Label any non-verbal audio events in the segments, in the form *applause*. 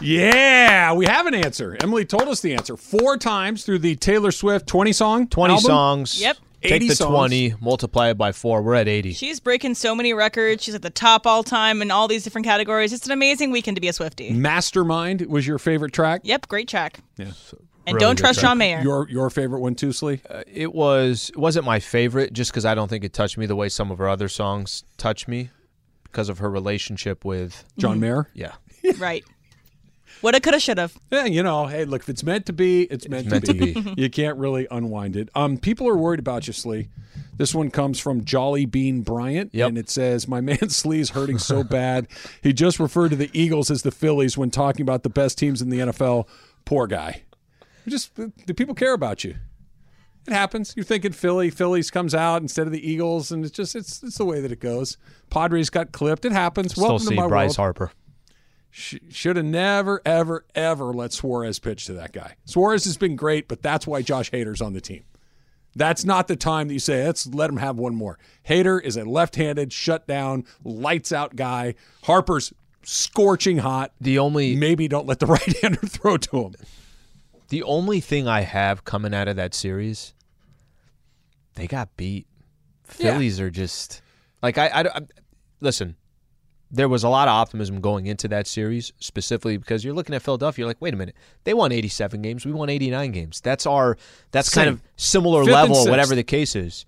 Yeah, we have an answer. Emily told us the answer four times through the Taylor Swift 20 song 20 album. songs. Yep. Take 80 the songs. 20, multiply it by four. We're at 80. She's breaking so many records. She's at the top all time in all these different categories. It's an amazing weekend to be a Swifty. Mastermind was your favorite track. Yep, great track. Yeah. And Really don't good trust track. John Mayer. Your your favorite one too, Slee? Uh, it was it wasn't my favorite just because I don't think it touched me the way some of her other songs touch me because of her relationship with John Mayer. yeah. right. Woulda, coulda, shoulda. Yeah, you know, hey, look, if it's meant to be, it's meant, meant to, to be. *laughs* you can't really unwind it. Um, people are worried about you, Slee. This one comes from Jolly Bean Bryant, Yep. and it says, "My man *laughs* Slee's hurting so bad. He just referred to the Eagles as the Phillies when talking about the best teams in the NFL. Poor guy. Just do people care about you? It happens. You're thinking Philly. Phillies comes out instead of the Eagles, and it's just it's it's the way that it goes. Padres got clipped. It happens. Still Welcome see to my Bryce world. Harper. Sh- should have never, ever, ever let Suarez pitch to that guy. Suarez has been great, but that's why Josh Hader's on the team. That's not the time that you say, let's let him have one more. Hader is a left handed, shut down, lights out guy. Harper's scorching hot. The only Maybe don't let the *laughs* right hander throw to him. the only thing I have coming out of that series, they got beat. Yeah. Phillies are just like I, I, I listen. There was a lot of optimism going into that series, specifically because you're looking at Philadelphia. You're like, wait a minute, they won 87 games, we won 89 games. That's our that's kind of similar Fifth level, whatever the case is.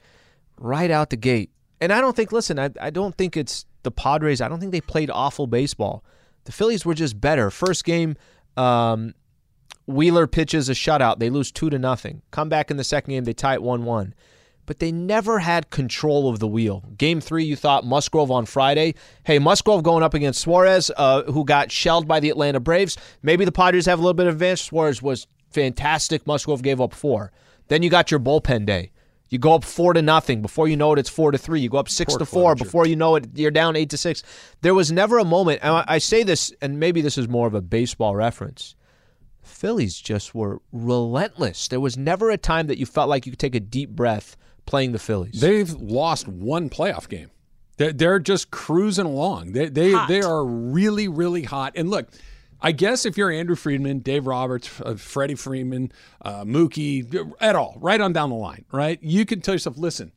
Right out the gate, and I don't think. Listen, I, I don't think it's the Padres. I don't think they played awful baseball. The Phillies were just better. First game, um, Wheeler pitches a shutout. They lose two to nothing. Come back in the second game, they tie it one one. But they never had control of the wheel. Game three, you thought Musgrove on Friday. Hey, Musgrove going up against Suarez, uh, who got shelled by the Atlanta Braves. Maybe the Padres have a little bit of advantage. Suarez was fantastic. Musgrove gave up four. Then you got your bullpen day. You go up four to nothing. Before you know it, it's four to three. You go up six Poor to four. Before you know it, you're down eight to six. There was never a moment. And I I say this, and maybe this is more of a baseball reference. Phillies just were relentless. There was never a time that you felt like you could take a deep breath playing the Phillies. They've lost one playoff game. They're, they're just cruising along. They they Hot. they are really really hot. And look, I guess if you're Andrew Friedman, Dave Roberts, uh, Freddie Freeman, uh, Mookie, at all, right on down the line, right? You can tell yourself, listen.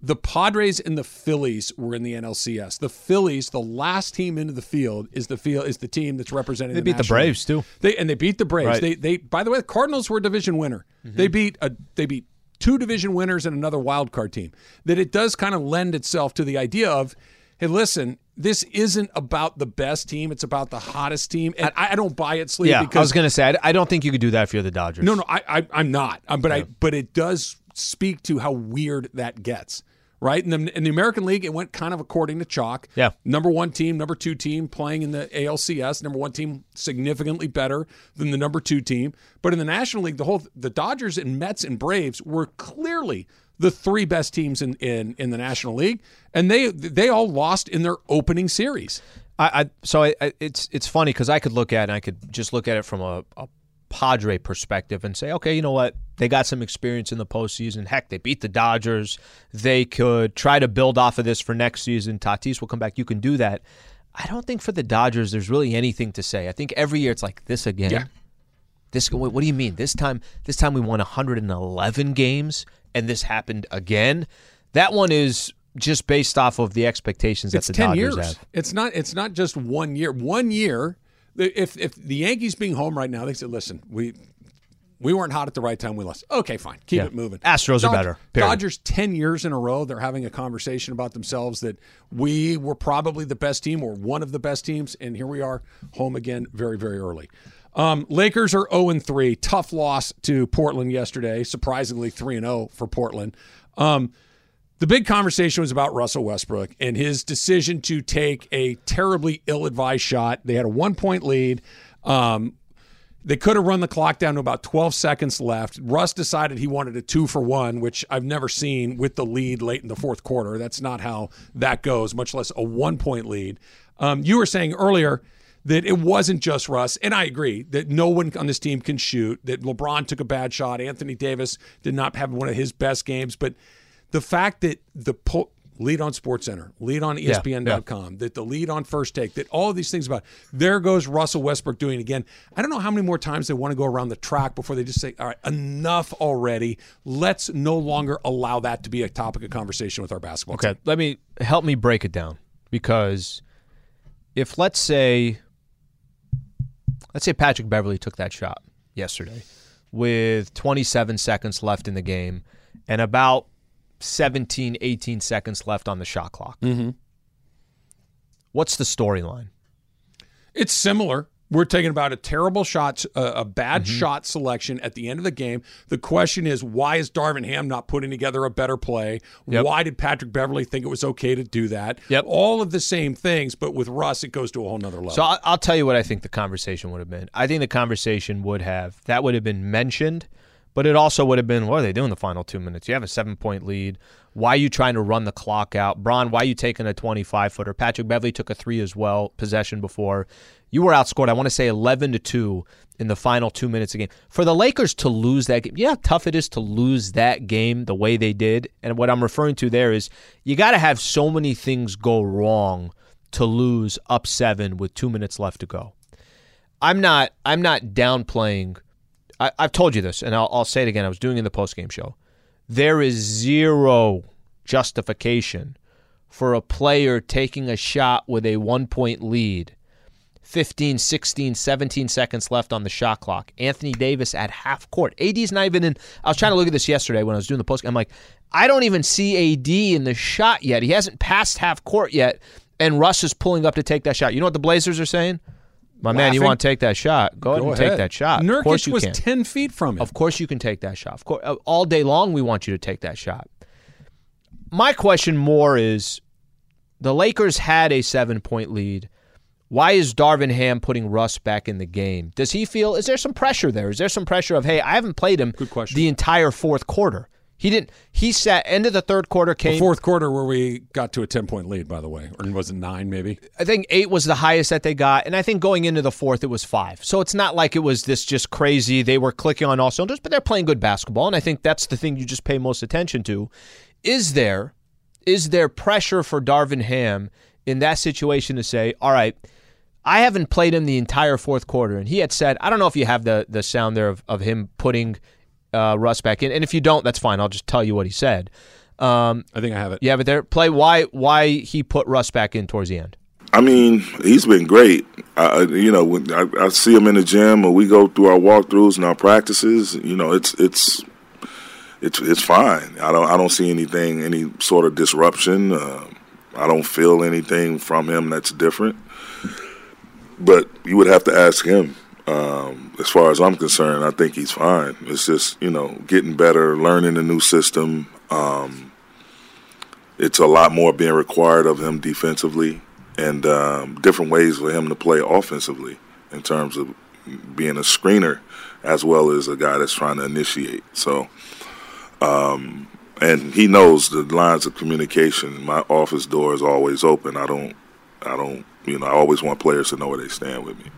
The Padres and the Phillies were in the NLCS. The Phillies, the last team into the field, is the field is the team that's representing. They the beat the National League. Braves, too. They and they beat the Braves. Right. They they by the way, the Cardinals were a division winner. Mm-hmm. They beat a they beat two division winners and another wild card team. That it does kind of lend itself to the idea of, hey, listen, this isn't about the best team; it's about the hottest team. And I, I don't buy it, Sleep, yeah, because I was going to say, I, I don't think you could do that if you're the Dodgers. no, no, I, I I'm not. Um, but I but it does speak to how weird that gets. Right in the in the American League, it went kind of according to chalk. Yeah. number one team, number two team playing in the ALCS. Number one team significantly better than the number two team. But in the National League, the whole the Dodgers and Mets and Braves were clearly the three best teams in in, in the National League, and they they all lost in their opening series. I, I so I, I, it's it's funny because I could look at it and I could just look at it from a, a Padre perspective and say, okay, you know what? They got some experience in the postseason. Heck, they beat the Dodgers. They could try to build off of this for next season. Tatis will come back. You can do that. I don't think for the Dodgers there's really anything to say. I think every year it's like this again. Yeah. This what, what do you mean? This time this time we won 111 games and this happened again. That one is just based off of the expectations it's that the 10 Dodgers years. have. It's not it's not just one year. One year if if the Yankees being home right now, they said, "Listen, we we weren't hot at the right time. We lost. Okay, fine. Keep Yeah. it moving. Astros are better, period. Dodgers 10 years in a row, they're having a conversation about themselves that we were probably the best team or one of the best teams. And here we are, home again very, very early. Um, Lakers are 0 3. Tough loss to Portland yesterday. Surprisingly, 3 0 for Portland. Um, The big conversation was about Russell Westbrook and his decision to take a terribly ill advised shot. They had a one point lead. Um, they could have run the clock down to about 12 seconds left. Russ decided he wanted a two for one, which I've never seen with the lead late in the fourth quarter. That's not how that goes, much less a one point lead. Um, you were saying earlier that it wasn't just Russ, and I agree that no one on this team can shoot, that LeBron took a bad shot. Anthony Davis did not have one of his best games, but the fact that the lead on SportsCenter, lead on ESPN.com, yeah. that the lead on First Take, that all of these things about there goes Russell Westbrook doing it again. I don't know how many more times they want to go around the track before they just say, all right, enough already. Let's no longer allow that to be a topic of conversation with our basketball okay, team. let me help me break it down because if let's say let's say Patrick Beverley took that shot yesterday with 27 seconds left in the game and about 17, 18 seconds left on the shot clock. Mm-hmm. What's the storyline? It's similar. We're talking about a terrible shot, uh, a bad mm-hmm. shot selection at the end of the game. The question is, why is Darvin Ham not putting together a better play? Yep. Why did Patrick Beverley think it was okay to do that? Yep. All of the same things, but with Russ, it goes to a whole nother level. So I'll tell you what I think the conversation would have been. I think the conversation would have, that would have been mentioned – but it also would have been, what are they doing the final two minutes? You have a seven point lead. Why are you trying to run the clock out? Bron, why are you taking a 25 footer? Patrick Beverley took a three as well, possession before. You were outscored, I want to say 11 to 2 in the final two minutes of game. For the Lakers to lose that game, yeah, tough it is to lose that game the way they did. And what I'm referring to there is you got to have so many things go wrong to lose up seven with two minutes left to go. I'm not I'm not downplaying I, have told you this, and I'll, I'll say it again. I was doing it in the postgame show. There is zero justification for a player taking a shot with a one point lead, 15, 16, 17 seconds left on the shot clock. Anthony Davis at half court. AD's not even in. I was trying to look at this yesterday when I was doing the post. I'm like, I don't even see AD in the shot yet. He hasn't passed half court yet, and Russ is pulling up to take that shot. You know what the Blazers are saying? My laughing. man, you want to take that shot? Go, Go ahead and ahead. take that shot. Nurkic of course you was can. ten feet from him. Of course you can take that shot. Of course, uh, all day long we want you to take that shot. My question more is, the Lakers had a seven-point lead. Why is Darvin Ham putting Russ back in the game? Does he feel? Is there some pressure there? Is there some pressure of, hey, I haven't played him Good question. the entire fourth quarter? He didn't. He sat end of the third quarter came. The fourth quarter where we got to a ten point lead, by the way, or was it nine? Maybe I think eight was the highest that they got, and I think going into the fourth it was five. So it's not like it was this just crazy. They were clicking on all cylinders, but they're playing good basketball, and I think that's the thing you just pay most attention to. Is there, is there pressure for Darvin Ham in that situation to say, all right? I haven't played him the entire fourth quarter, and he had said, I don't know if you have the the sound there of, of him putting uh, Russ back in. And if you don't, that's fine. I'll just tell you what he said. Um, I think I have it. Yeah, but there, play why why he put Russ back in towards the end. I mean, he's been great. Uh, you know, when I, I, see him in the gym, or we go through our walkthroughs and our practices. You know, it's it's it's it's fine. I don't I don't see anything, any sort of disruption. Uh, I don't feel anything from him that's different. But you would have to ask him. Um, as far as I'm concerned, I think he's fine. It's just you know getting better, learning a new system. Um, it's a lot more being required of him defensively, and um, different ways for him to play offensively in terms of being a screener as well as a guy that's trying to initiate. So, um, and he knows the lines of communication. My office door is always open. I don't, I don't, you know, I always want players to know where they stand with me.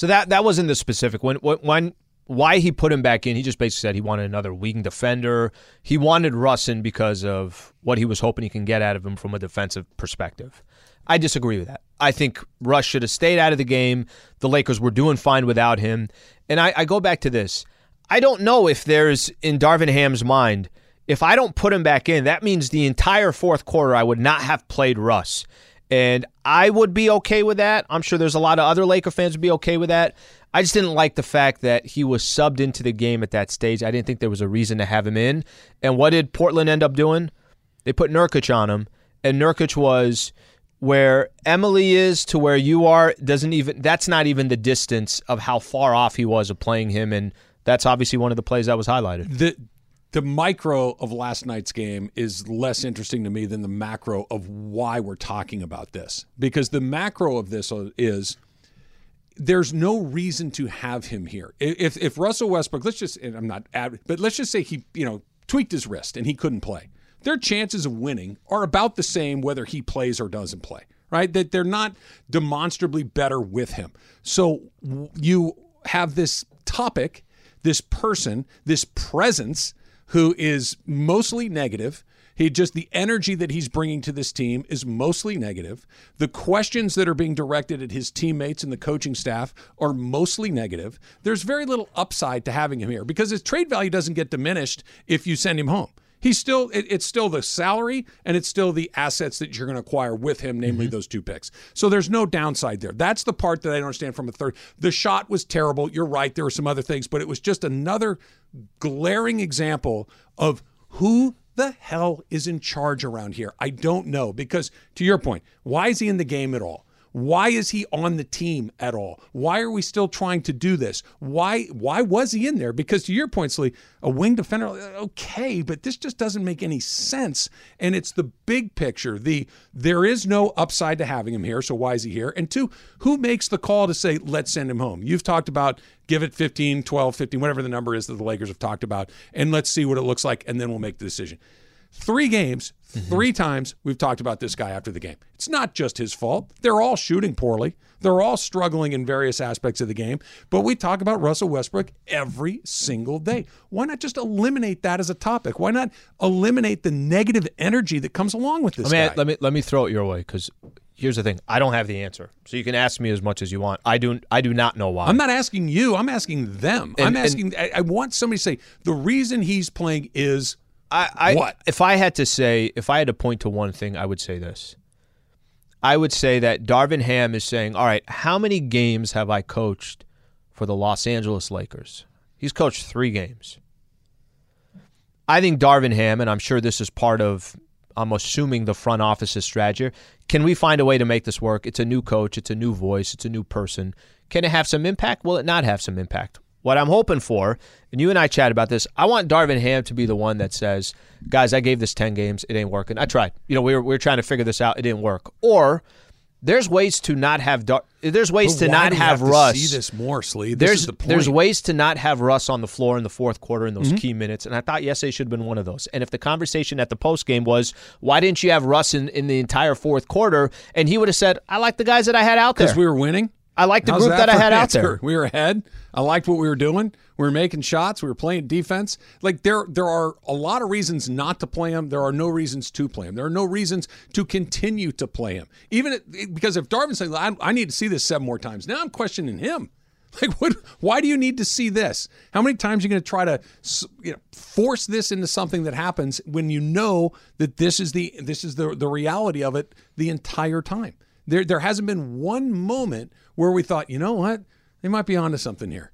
So that that wasn't the specific when when why he put him back in. He just basically said he wanted another wing defender. He wanted Russin because of what he was hoping he can get out of him from a defensive perspective. I disagree with that. I think Russ should have stayed out of the game. The Lakers were doing fine without him. And I, I go back to this. I don't know if there's in Darvin Ham's mind, if I don't put him back in, that means the entire fourth quarter I would not have played Russ. And I would be okay with that. I'm sure there's a lot of other Laker fans would be okay with that. I just didn't like the fact that he was subbed into the game at that stage. I didn't think there was a reason to have him in. And what did Portland end up doing? They put Nurkic on him, and Nurkic was where Emily is to where you are doesn't even that's not even the distance of how far off he was of playing him and that's obviously one of the plays that was highlighted. The the micro of last night's game is less interesting to me than the macro of why we're talking about this. Because the macro of this is there's no reason to have him here. If if Russell Westbrook, let's just I'm not but let's just say he, you know, tweaked his wrist and he couldn't play. Their chances of winning are about the same whether he plays or doesn't play, right? That they're not demonstrably better with him. So you have this topic, this person, this presence who is mostly negative he just the energy that he's bringing to this team is mostly negative. The questions that are being directed at his teammates and the coaching staff are mostly negative. There's very little upside to having him here because his trade value doesn't get diminished if you send him home. He's still it, it's still the salary and it's still the assets that you're going to acquire with him, namely mm-hmm. those two picks. So there's no downside there. That's the part that I don't understand from a third. The shot was terrible. You're right. There were some other things, but it was just another glaring example of who the hell is in charge around here? I don't know. Because to your point, why is he in the game at all? Why is he on the team at all? Why are we still trying to do this? Why why was he in there? Because to your point, Slee, a wing defender, okay, but this just doesn't make any sense. And it's the big picture. The there is no upside to having him here, so why is he here? And two, who makes the call to say, let's send him home? You've talked about give it 15, 12, 15, whatever the number is that the Lakers have talked about, and let's see what it looks like, and then we'll make the decision. Three games, mm-hmm. three times we've talked about this guy after the game. It's not just his fault. They're all shooting poorly. They're all struggling in various aspects of the game. But we talk about Russell Westbrook every single day. Why not just eliminate that as a topic? Why not eliminate the negative energy that comes along with this let me, guy? Let me let me throw it your way because here's the thing: I don't have the answer, so you can ask me as much as you want. I do. I do not know why. I'm not asking you. I'm asking them. And, I'm asking. I, I want somebody to say the reason he's playing is I, I what? if I had to say, if I had to point to one thing, I would say this. I would say that Darvin Ham is saying, "All right, how many games have I coached for the Los Angeles Lakers?" He's coached three games. I think Darvin Ham, and I'm sure this is part of, I'm assuming the front office's strategy. Can we find a way to make this work? It's a new coach, it's a new voice, it's a new person. Can it have some impact? Will it not have some impact? What I'm hoping for, and you and I chat about this, I want Darvin Ham to be the one that says, guys, I gave this 10 games. It ain't working. I tried. You know, we were, we were trying to figure this out. It didn't work. Or there's ways to not have Dar- there's ways to not have, have Russ. see this more, Slee. This there's the there's ways to not have Russ on the floor in the fourth quarter in those mm-hmm. key minutes, and I thought yesterday should have been one of those. And if the conversation at the post game was, why didn't you have Russ in, in the entire fourth quarter? And he would have said, I like the guys that I had out there because we were winning. I like the How's group that, that I had out there. We were ahead. I liked what we were doing. We were making shots. We were playing defense. Like there, there are a lot of reasons not to play him. There are no reasons to play him. There are no reasons to continue to play him. Even it, because if Darvin saying, I, "I need to see this seven more times," now I'm questioning him. *laughs* Like, what? Why do you need to see this? How many times are you going to try to, you know, force this into something that happens when you know that this is the this is the the reality of it the entire time? There, there hasn't been one moment where we thought, you know what, they might be onto something here.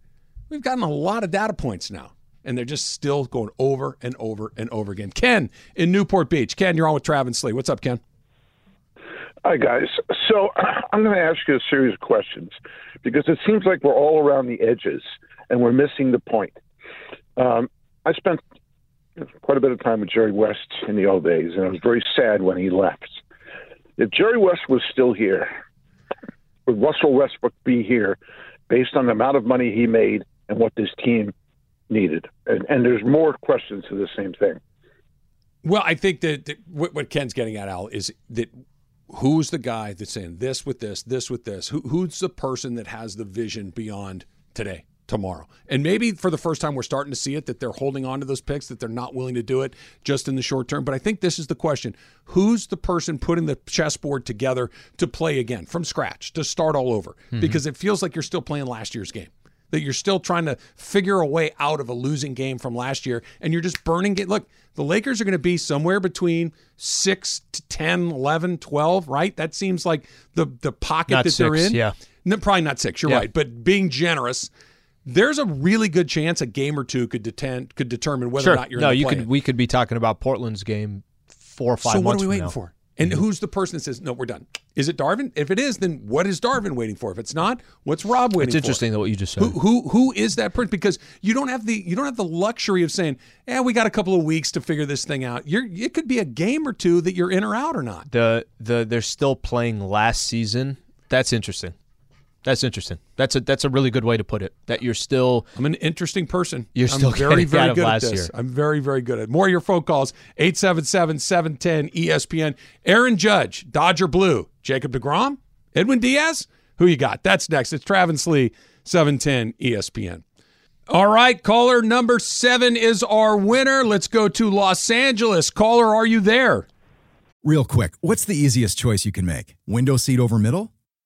We've gotten a lot of data points now, and they're just still going over and over and over again. Ken in Newport Beach. Ken, you're on with Travis Slee. What's up, Ken? Hi, guys. So *clears throat* I'm going to ask you a series of questions because it seems like we're all around the edges and we're missing the point. Um, I spent quite a bit of time with Jerry West in the old days, and I was very sad when he left. If Jerry West was still here, would Russell Westbrook be here based on the amount of money he made and what this team needed? And, and there's more questions to the same thing. Well, I think that, that what, Ken's getting at, Al, is that who's the guy that's saying this with this, this with this? Who, who's the person that has the vision beyond today? Tomorrow. And maybe for the first time, we're starting to see it that they're holding on to those picks, that they're not willing to do it just in the short term. But I think this is the question who's the person putting the chessboard together to play again from scratch, to start all over? Mm-hmm. Because it feels like you're still playing last year's game. That you're still trying to figure a way out of a losing game from last year, and you're just burning it. Look, the Lakers are going to be somewhere between 6 to 10, 11, 12, right? That seems like the the pocket not that six, they're in. Yeah. No, probably not six. You're yeah. right, but being generous, there's a really good chance a game or two could detent, could determine whether sure. or not you're no. you could we could be talking about Portland's game four or five. So what are we waiting now. for? And mm-hmm. who's the person that says no, we're done? Is it Darvin? If it is, then what is Darvin waiting for? If it's not, what's Rob waiting for? It's interesting that what you just said. Who, who who is that person? Because you don't have the you don't have the luxury of saying, "Yeah, we got a couple of weeks to figure this thing out." You're it could be a game or two that you're in or out or not. the the they're still playing last season. That's interesting. That's interesting. That's a that's a really good way to put it. That you're still I'm an interesting person. You're I'm still very getting very out of good at last this. year. I'm very very good at. More of your phone calls 877-710 ESPN. Aaron Judge, Dodger Blue, Jacob DeGrom, Edwin Diaz. Who you got? That's next. It's Travis Lee, 710 ESPN. All right, caller number seven is our winner. Let's go to Los Angeles. Caller, are you there? Real quick, what's the easiest choice you can make? Window seat over middle?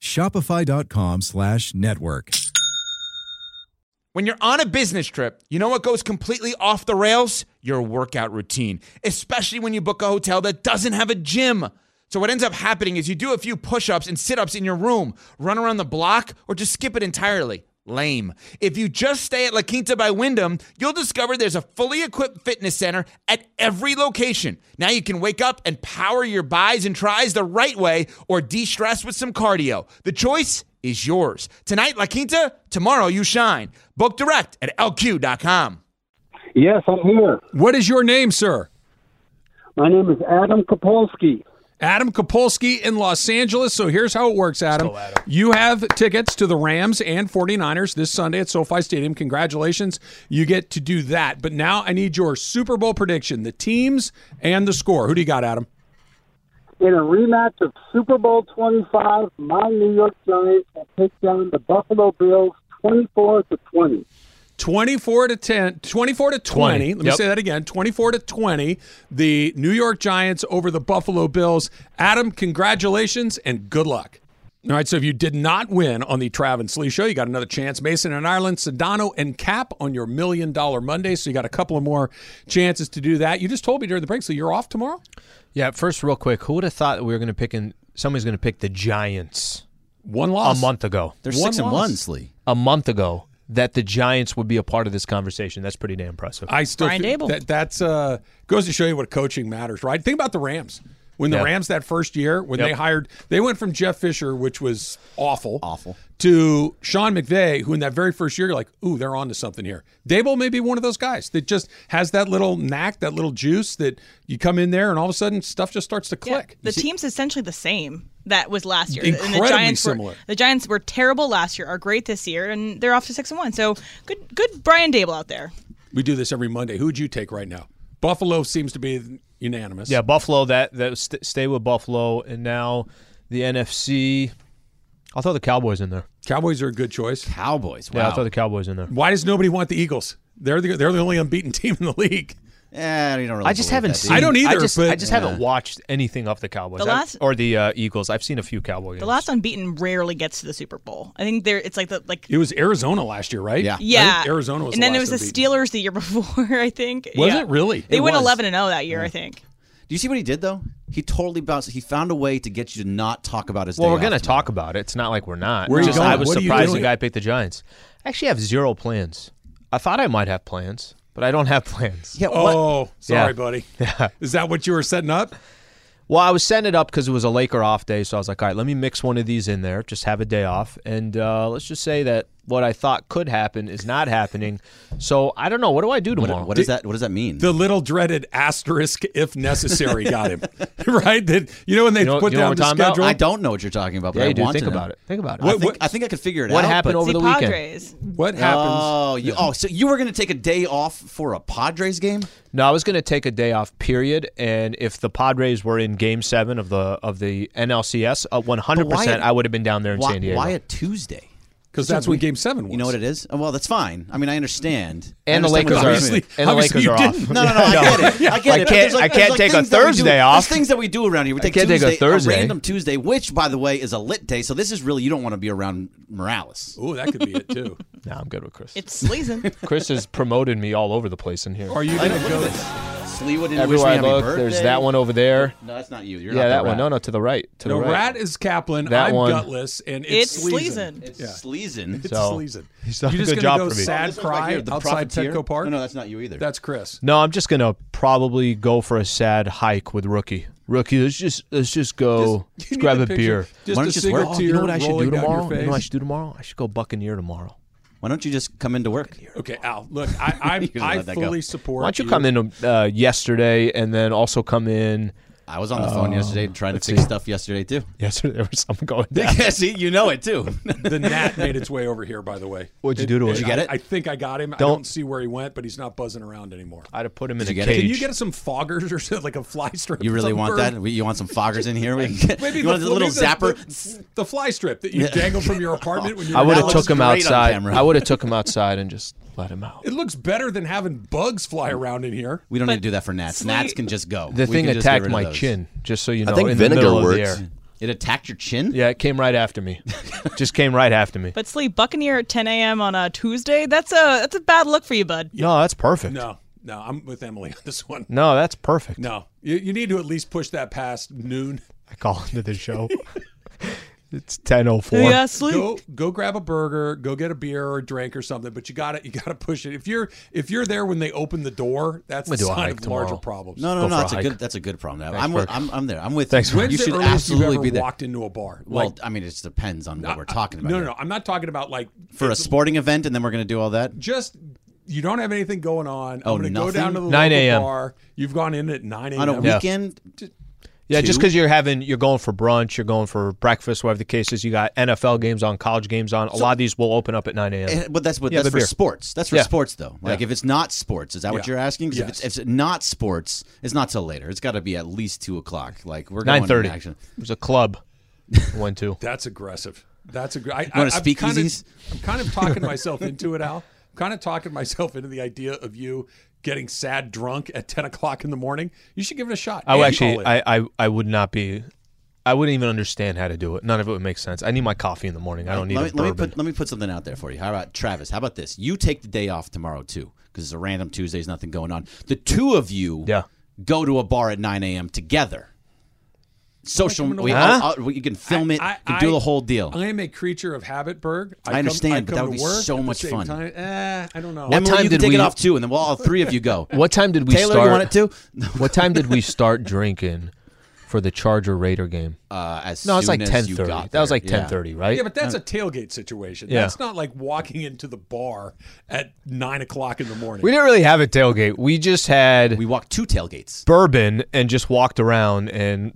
Shopify.com slash network. When you're on a business trip, you know what goes completely off the rails? Your workout routine, especially when you book a hotel that doesn't have a gym. So, what ends up happening is you do a few push ups and sit ups in your room, run around the block, or just skip it entirely. Lame. If you just stay at La Quinta by Wyndham, you'll discover there's a fully equipped fitness center at every location. Now you can wake up and power your buys and tries the right way or de stress with some cardio. The choice is yours. Tonight, La Quinta, tomorrow, you shine. Book direct at lq.com. Yes, I'm here. What is your name, sir? My name is Adam Kopolsky. Adam Kopolsky in Los Angeles. So here's how it works, Adam. You have tickets to the Rams and 49ers this Sunday at SoFi Stadium. Congratulations. You get to do that. But now I need your Super Bowl prediction, the teams and the score. Who do you got, Adam? In a rematch of Super Bowl 25, my New York Giants will take down the Buffalo Bills 24 to 20. 24 to 10 24 to 20, 20. let me Yep. say that again 24 to 20 the new york giants over the buffalo bills adam congratulations and good luck all right so if you did not win on the travis lee show you got another chance mason and ireland sedano and Kap on your million dollar monday so you got a couple of more chances to do that you just told me during the break so you're off tomorrow Yeah, first real quick, who would have thought that we were going to pick in somebody's going to pick the Giants one loss a month ago. They're One six and loss. one, Slee. A month ago that the Giants would be a part of this conversation. That's pretty damn impressive. I still Brian feel Daboll. that that's uh goes to show you what coaching matters, right? Think about the Rams. When the Yeah. Rams that first year, when Yep. they hired, they went from Jeff Fisher, which was awful, Awful. to Sean McVay, who in that very first year, you're like, ooh, they're on to something here. Daboll may be one of those guys that just has that little knack, that little juice that you come in there and all of a sudden stuff just starts to Yeah, click. the team's essentially the same that was last year. Incredibly and the Giants similar. Were, the Giants were terrible last year, are great this year, and they're off to six and one. So good, good Brian Daboll out there. We do this every Monday. Who would you take right now? Buffalo seems to be unanimous. yeah, Buffalo. That that st- stay with Buffalo, and now the NFC. I'll throw the Cowboys in there. Cowboys are a good choice. Cowboys. Wow. Yeah, I'll throw the Cowboys in there. Why does nobody want the Eagles? They're the, they're the only unbeaten *laughs* team in the league. Eh, you don't really I just haven't that, seen. I don't either, I just, but- I just haven't watched anything of the Cowboys The I- last- or the uh, Eagles. I've seen a few Cowboy games. The last unbeaten rarely gets to the Super Bowl. I think they're it's like the like It was Arizona last year, right? Yeah. I yeah think Arizona was and the then it last was the. Steelers the year *laughs* before. I think Was Yeah. it really? They It went was. eleven and zero that year. I think. Do you see what he did though? He totally bounced. He found a way to get you to not talk about his. Well, day we're going to tomorrow. talk about it. It's not like we're not. Where are you Just going? I was What surprised the guy picked the Giants. I actually have zero plans. I thought I might have plans, but I don't have plans. Yeah. What? Oh, sorry, Yeah. buddy. *laughs* Yeah. Is that what you were setting up? Well, I was setting it up because it was a Laker off day, so I was like, all right, let me mix one of these in there, just have a day off, and uh, let's just say that what I thought could happen is not happening. So I don't know. What do I do What, tomorrow? what does that? What does that mean? The little dreaded asterisk, if necessary, got him. *laughs* *laughs* right? That you know when they You know- put you know down the I'm about? schedule. I don't know what you're talking about, but yeah, I do. want Think to know. about it. Think about it. I think, what- I think I could figure it What out. What happened over See the weekend? Padres. What happens? Oh, you, oh, so you were going to take a day off for a Padres game? No, I was going to take a day off. Period. And if the Padres were in Game Seven of the of the NLCS, uh, one hundred But why percent, I would have been down there in Why, San Diego. why a Tuesday? Because that's what Game Seven was. You know what it is? Oh, Well, that's fine. I mean, I understand. I And the Lakers are you're Obviously- and the Lakers are off. No, no, no. I *laughs* get it. I get I it. but can't- there's like- I there's can't like take a things that we do- Thursday off. There's things that we do around here. We take can't take a Tuesday, Thursday. random Tuesday, which, by the way, is a lit day. So this is really you don't want to be around Morales. Oh, that could be it too. *laughs* Nah, I'm good with Chris. It's sleazing. Chris has promoted me all over the place in here. Are you going to go? At this. Sleewood didn't Everywhere I wish me happy look, there's birthday. that one over there. No, that's not you. You're yeah, not that the one. No, no, to the right. To No, the right. Rat is Kaplan. That I'm one. gutless, and it's, It's sleazing. sleazing. It's Yeah. sleazing. It's So, sleazing. he's done you a just good gonna job go for me. sad oh, This one's right cry here, the outside Profiteer. Petco Park? No, no, that's not you either. That's Chris. No, I'm just gonna probably go for a sad hike with Rookie. Rookie, let's just let's just go. You let's grab a a, beer. Just Why a don't you- cigarette oh, you know what I should do rolling down your tomorrow? You know what I should do tomorrow? I should go Buccaneer tomorrow. Why don't you just come into work? Here? Okay, Al. Look, I *laughs* You're I, I go. fully support. Why don't you come in uh, yesterday and then also come in? I was on the phone oh, yesterday trying to fix see. stuff yesterday too. Yesterday there was something going *laughs* down. Yeah, see, you know it too. The gnat made its way over here. By the way, What'd you do to it? Did you get I- it? I, think I got him. I Don't- don't see where he went, but he's not buzzing around anymore. I'd have put him in Did a you get it? cage. Can you get us some foggers or *laughs* something, like a fly strip? You really some want bird? that? You want some foggers in here? We *laughs* can get- Maybe you the, want a little maybe the- zapper? the, the fly strip that you dangle from your apartment when you're. I would That have looks took him great on outside. camera. I would have took him outside and just let him out. It looks better than having bugs fly around in here. We don't But need to do that for gnats. sleep- Gnats can just go. The We thing can just get attacked rid of my those. Chin, just so you know. I think in the vinegar middle of the works. air. It attacked your chin. Yeah, it came right after me. *laughs* just came right after me. But sleep Buccaneer at 10 a.m. on a Tuesday. That's a that's a bad look for you, bud. No, that's perfect. No, no, I'm with Emily on this one. No, that's perfect. No, you, you need to at least push that past noon. I call into the show. *laughs* it's ten oh four. Yeah, sleep. Go go grab a burger, go get a beer or a drink or something. But you got to you got to push it. If you're if you're there when they open the door, that's I'm the a sign hike of larger problems. No, no, Go no. for a That's a good. That's a good problem. Thanks, I'm with. I'm, I'm there. I'm with Thanks, you. When's You should earliest you've absolutely ever be there. walked into a bar? Well, Like, I mean, it just depends on what we're talking about. no, no, no. I'm not talking about like For a sporting event, and then we're going to do all that. Just you don't have anything going on. Oh, I'm going to go nothing? down to the 9 local a.m.. bar. You've gone in at 9 a.m. On a weekend, Yeah, just Two? because you're having, you're going for brunch, you're going for breakfast, whatever the case is. You got NFL games on, college games on. A lot of these will open up at 9 a.m. Eh, but that's what Yeah, that's for beer. sports. That's for Yeah. sports, though. Like Yeah. if it's not sports, is that what you're asking? 'Cause Yes. If, it's, if it's not sports, it's not till later. It's got to be at least two o'clock. Like we're going Nine thirty. in action. There's a club. One went to. *laughs* That's aggressive. That's a great. wanna I'm speak kind of, easies? I'm kind of talking *laughs* myself into it, Al. I'm kind of talking myself into the idea of you getting sad drunk at *laughs* 10 o'clock in the morning. You should give it a shot. I would actually. I, I, I would not be. I wouldn't even understand how to do it. None of it would make sense. I need my coffee in the morning. I don't need let, a me, let me bourbon. put let me put something out there for you. How about Travis? How about this? You take the day off tomorrow too, because it's a random Tuesday. There's nothing going on. The two of you, Yeah. go to a bar at 9 a.m. together. Social, coming to we, work? I'll- I'll- you can film it. I- you can do I- the whole deal. I am a creature of habit, Berg. I come- understand, I but come that to would be work so at the much same fun. Time. Eh, I don't know. Emily, time you can did take it we- off too, and then we'll all three of you go. *laughs* What time did we Taylor, start? you want it too? *laughs* what time did we start drinking for the Charger Raider game? Uh, as No, it was soon like as you thirty. got That was there. like Yeah. ten thirty, right? Yeah, but that's a tailgate situation. Yeah. That's not like walking into the bar at nine o'clock in the morning. we didn't really have a tailgate. We just had We walked two tailgates. bourbon and just walked around and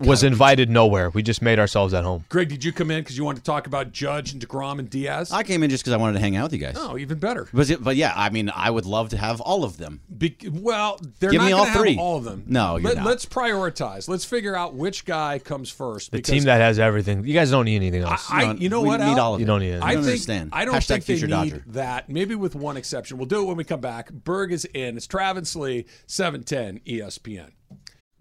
was invited nowhere. We just made ourselves at home. Greg, did you come in because you wanted to talk about Judge and Degrom and Diaz? I came in just because I wanted to hang out with you guys. oh, even better. But, it- but yeah, I mean, I would love to have all of them. Be- well, they're Give not me all gonna have three. all of them. No, you're not. Let's prioritize. Let's figure out which guy comes first. The because team that has everything. You guys don't need anything else. I, No, you know we what? need Al? all of You them. don't need it. I I don't think understand. I don't Hashtag think they future need Dodger. that. Maybe with one exception. We'll do it when we come back. Berg is in. It's Travis Lee, seven ten ESPN.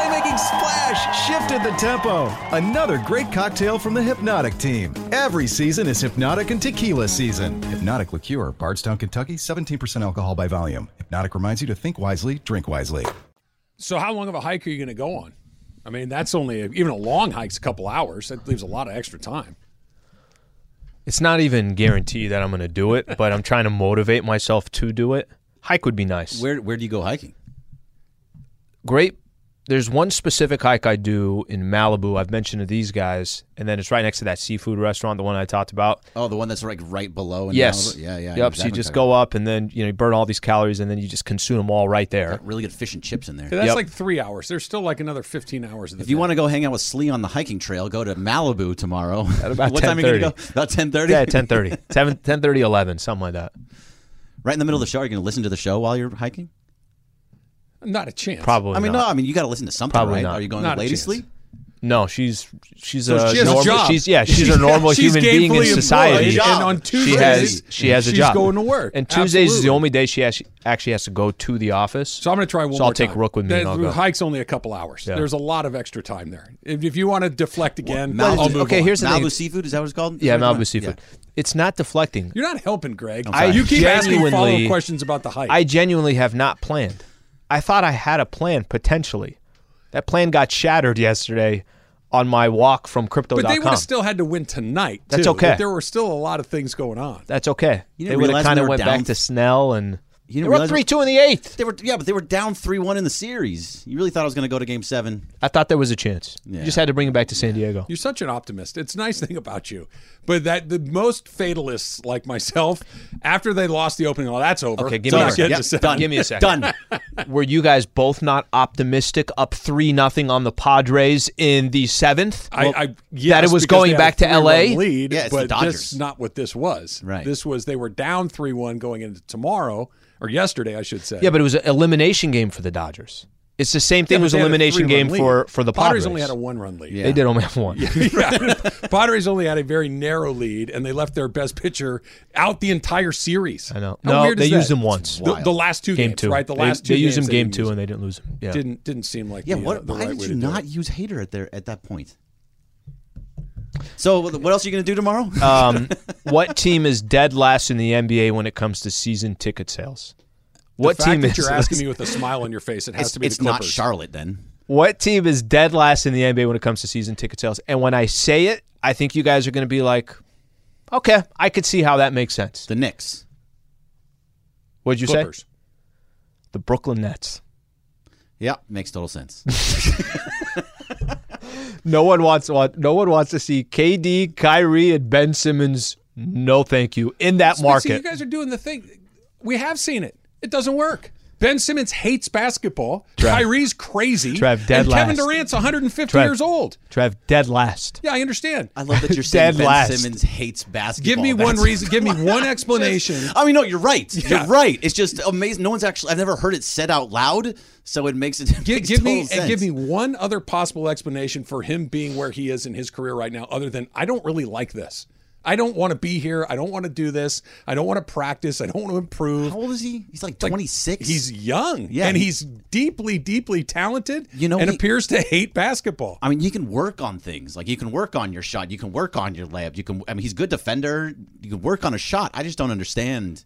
The playmaking splash shifted the tempo. Another great cocktail from the Hpnotiq team. Every season is Hpnotiq and Tequila season. Hpnotiq Liqueur, Bardstown, Kentucky, 17% alcohol by volume. Hpnotiq reminds you to think wisely, drink wisely. So, how long of a hike are you going to go on? I mean, that's only a, even a long hike's a couple hours. That leaves a lot of extra time. It's not even guaranteed that I'm going to do it, *laughs* but I'm trying to motivate myself to do it. Hike would be nice. Where where do you go hiking? Great. There's one specific hike I do in Malibu. I've mentioned to these guys, and then it's right next to that seafood restaurant, the one I talked about. Oh, the one that's like right below. In Yes. Malibu? Yeah, yeah. I know Yep. So you just go up, and then you know you burn all these calories, and then you just consume them all right there. you're talking about. Really good fish and chips in there. Yeah, that's Yep. like three hours. There's still like another 15 hours of the If you day. want to go hang out with Slee on the hiking trail, go to Malibu tomorrow. *laughs* At about *laughs* what time are you going to 10:30. go? About 10.30? Yeah, 10:30, 7, 10:30, 11, something like that. Right in the middle of the show. Are you going to listen to the show while you're hiking? Not a chance. Probably. I mean, not. no. I mean, you got to listen to something, Probably right? not. Are you going Not to a lady chance. sleep? No, she's she's So a she has a normal. job. She's yeah, she's a *laughs* normal she's human being in gainfully society. employed, and on she Tuesdays, has she has a job. she's job. going to work. And Tuesdays is the only day she has, actually has to go to the office. So I'm going to try one. So more I'll take time. Rook with me The, and I'll the go. hike's only a couple hours. Yeah. There's a lot of extra time there. If, if you want to deflect again, Malibu- I'll move okay, on. here's the Malibu thing. Seafood, is that what it's called? Yeah, that what Malibu it's called? seafood. It's not deflecting. You're not helping, Greg. sorry. You keep asking follow-up Genuinely- questions about the hike. I genuinely have not planned. I thought I had a plan potentially. That plan got shattered yesterday on my walk from crypto. but they would have still had to win tonight. That's too. okay. There were still a lot of things going on. That's okay. You they would have kind of went down- back to Snell and You they didn't were three two in the eighth. They were, yeah, but they were down 3 1 in the series. You really thought I was going to go to game seven. I thought there was a chance. Yeah. You just had to bring it back to San Diego. You're such an optimist. It's a nice thing about you. But that the most fatalists like myself, after they lost the opening, well, that's over. Okay, give We're me a second. Yep, done. Give me a second. Done. *laughs* Were you guys both not optimistic up three nothing on the Padres in the seventh? I, I yes, that it was going back to LA? Lead, Yeah, it's the but Dodgers. this is not what this was. Right. This was they were down three one going into tomorrow or yesterday, I should say. Yeah, but it was an elimination game for the Dodgers. It's the same thing but as they elimination game lead. for for the Padres. Padres only had a one run lead. Yeah. They did only have one. yeah. *laughs* *laughs* Padres only had a very narrow lead, and they left their best pitcher out the entire series. I know. How no, weird they is used that? him once. The, the last two game games, two, right? The They- last two they, used him game two, use and they didn't lose him. Yeah. Didn't didn't seem like Yeah, the, what, uh, the why right did you not use Hader at there at that point? So, what else are you going to do tomorrow? *laughs* um, what team is dead last in the NBA when it comes to season ticket sales? What the fact team that is you're asking me with a smile on your face? It has it's to be it's the not Charlotte then. What team is dead last in the NBA when it comes to season ticket sales? And when I say it, I think you guys are going to be like, okay, I could see how that makes sense. The Knicks. What'd you Clippers. say? The Brooklyn Nets. Yeah, makes total sense. *laughs* *laughs* No one wants no one wants to see KD, Kyrie, and Ben Simmons. No, thank you. In that market, you guys are doing the thing. We have seen it. It doesn't work. Ben Simmons hates basketball. Trev. Kyrie's crazy. Trev, dead and Kevin. Durant's 150 Trev. years old. Trev, dead last. Yeah, I understand. I love that you're saying Dead Ben last. Simmons hates basketball. Give me one reason. Give me *laughs* one explanation. I mean, no, you're right. Yeah. You're right. It's just amazing. No one's actually. I've never heard it said out loud, so it makes it. *laughs* it Give, makes give me total and give me one other possible explanation for him being where he is in his career right now, other than I don't really like this. I don't want to be here. I don't want to do this. I don't want to practice. I don't want to improve. How old is he? He's like Like, 26. He's young, Yeah, and he's deeply, deeply talented. You know, and he- appears to hate basketball. I mean, you can work on things. Like you can work on your shot. You can work on your layup. You can. I mean, he's a good defender. You can work on a shot. I just don't understand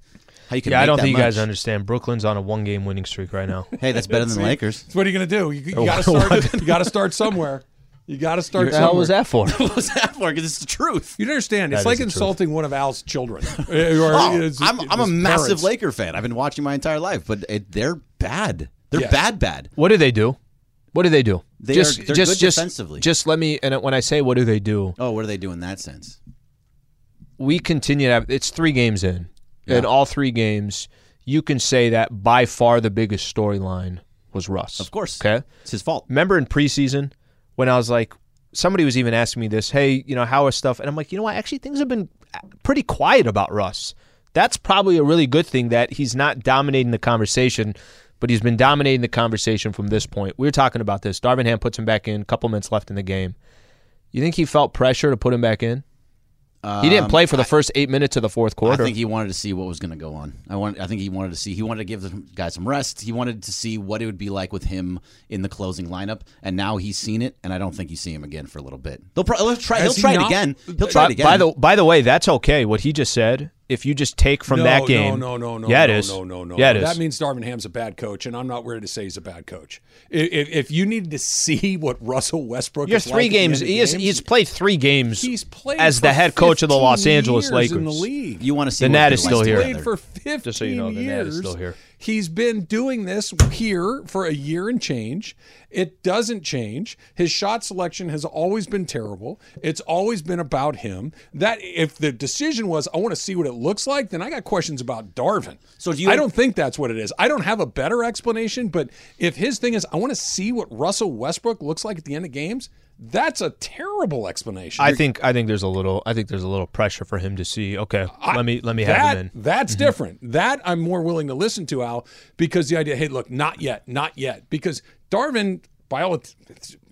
how you can. Yeah, I don't that think you guys understand. Brooklyn's on a one-game winning streak right now. Hey, that's *laughs* better than the Lakers. So what are you going to do? You, you Oh, got *laughs* to start. you got to start somewhere. *laughs* You got to start What hell was that for? *laughs* what was that for? Because it's the truth. You don't understand. It's like is the truth. insulting one of Al's children. *laughs* Eh, or Oh, his- I'm, I'm a massive parents. Laker fan. I've been watching my entire life, but it, they're bad. They're Yes. bad, bad. What do they do? What do they do? They just, are- they're just, good just, defensively. Just let me. And when I say what do they do, Oh, what do they do in that sense? we continue to have. It's three games in, and all three games, you can say that by far the biggest storyline was Russ. Of course. Okay. It's his fault. Remember in preseason when I was like, somebody was even asking me this, hey, you know, how is stuff? And I'm like, you know what? Actually, things have been uh, pretty quiet about Russ. That's probably a really good thing that he's not dominating the conversation, but he's been dominating the conversation from this point. We were talking about this. Darvin Ham puts him back in, couple minutes left in the game. You think he felt pressure to put him back in? He didn't Um, play for the first eight minutes of the fourth quarter. I think he wanted to see what was going to go on. I want. I think he wanted to see. He wanted to give the guy some rest. He wanted to see what it would be like with him in the closing lineup. And now he's seen it, and I don't think you see him again for a little bit. They'll probably he'll try. He'll Has he try it not- again. He'll try by, it again. by the by the way, that's okay. What he just said. If you just take from no, that game, No, no, no, no. Yeah, it no, is. No, no, no. Yeah, it no. is. That means Darvin Ham's a bad coach, and I'm not ready to say he's a bad coach. If, if, if you needed to see what Russell Westbrook You're is three like at the games. end of He is, games, he's played three games. he's played as the head coach of the Los Angeles Lakers. in the league. you want to see The Nat is like still here. played for 15 Just so you know, the Nat is still here. He's been doing this here for a year and change. It doesn't change. His shot selection has always been terrible. It's always been about him. That if the decision was I want to see what it looks like, then I got questions about Darvin. So do you- I don't think that's what it is. I don't have a better explanation, but if his thing is I want to see what Russell Westbrook looks like at the end of games, that's a terrible explanation. I think I think there's a little I think there's a little pressure for him to see. Okay, let me let me have him in. That's mm-hmm. different. That I'm more willing to listen to, Al, because the idea, hey, look, not yet, not yet. Because Darvin, by all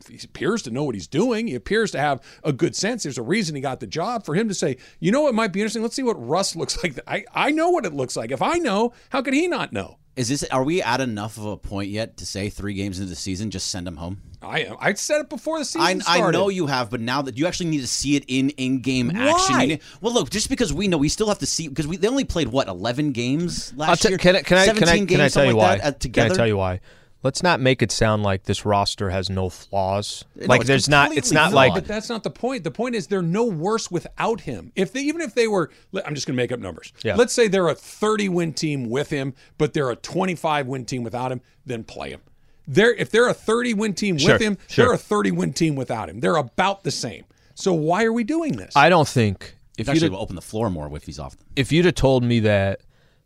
he appears to know what he's doing. He appears to have a good sense. There's a reason he got the job. For him to say, you know what might be interesting? Let's see what Russ *laughs* looks like. I, I know what it looks like. If I know, how could he not know? Is this? Are we at enough of a point yet to say three games into the season, just send him home? I I said it before the season I, started. I know you have, but now that you actually need to see it in in-game action. You need- well, look, just because we know, we still have to see because we they only played what eleven games last I'll t- year. can I can I can I, can I tell you something why? that, uh, together. Can I tell you why? Let's not make it sound like this roster has no flaws. No, like there's not. It's not flawed. like But that's not the point. The point is they're no worse without him. If they even if they were I'm just going to make up numbers. Yeah. Let's say they're a 30 win team with him, but they're a 25 win team without him, then play him. They're if they're a 30 win team Sure, with him, sure. they're a 30 win team without him. They're about the same. So why are we doing this? I don't think if Actually, you will open the floor more if he's off. if you'd have told me that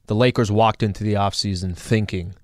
the Lakers walked into the offseason thinking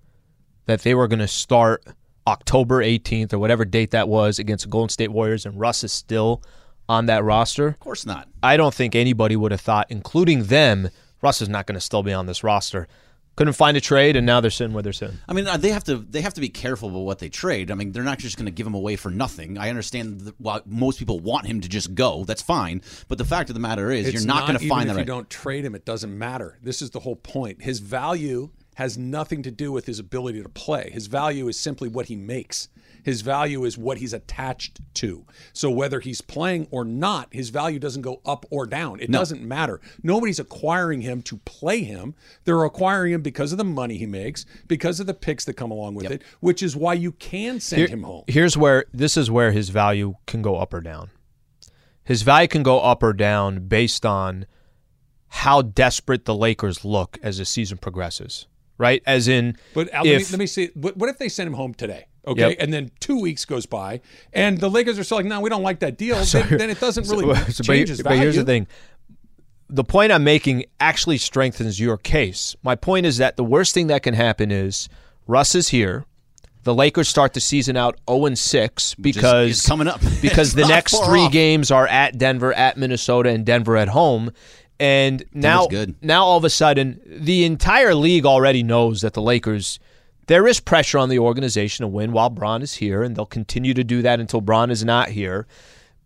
that they were going to start October 18th or whatever date that was against the Golden State Warriors and Russ is still on that roster, Of course not. I don't think anybody would have thought, including them, Russ is not going to still be on this roster. Couldn't find a trade, and now they're sitting where they're sitting. I mean, uh, they have to they have to be careful about what they trade. I mean, they're not just going to give him away for nothing. I understand that why most people want him to just go. That's fine. But the fact of the matter is, It's you're not, going to even find if that. you don't trade him, it doesn't matter. This is the whole point. His value has nothing to do with his ability to play. His value is simply what he makes. His value is what he's attached to. So whether he's playing or not, his value doesn't go up or down. It doesn't matter. Nobody's acquiring him to play him. They're acquiring him because of the money he makes, because of the picks that come along with it, which is why you can send Here- him home. Here's where this is where his value can go up or down. His value can go up or down based on how desperate the Lakers look as the season progresses. Right? As in But Al, let, me, let me see. What, what if they send him home today? Okay, Yep. and then two weeks goes by, and the Lakers are still like, "No, we don't like that deal." So- *laughs* then, then it doesn't really so- change but, his but here's the thing. The point I'm making actually strengthens your case. My point is that the worst thing that can happen is Russ is here. The Lakers start the season out 0 and 6 because is coming up. because *laughs* the next 3 off. games are at Denver, at Minnesota and Denver at home. And now now all of a sudden the entire league already knows that the Lakers there is pressure on the organization to win while Bron is here and they'll continue to do that until Bron is not here.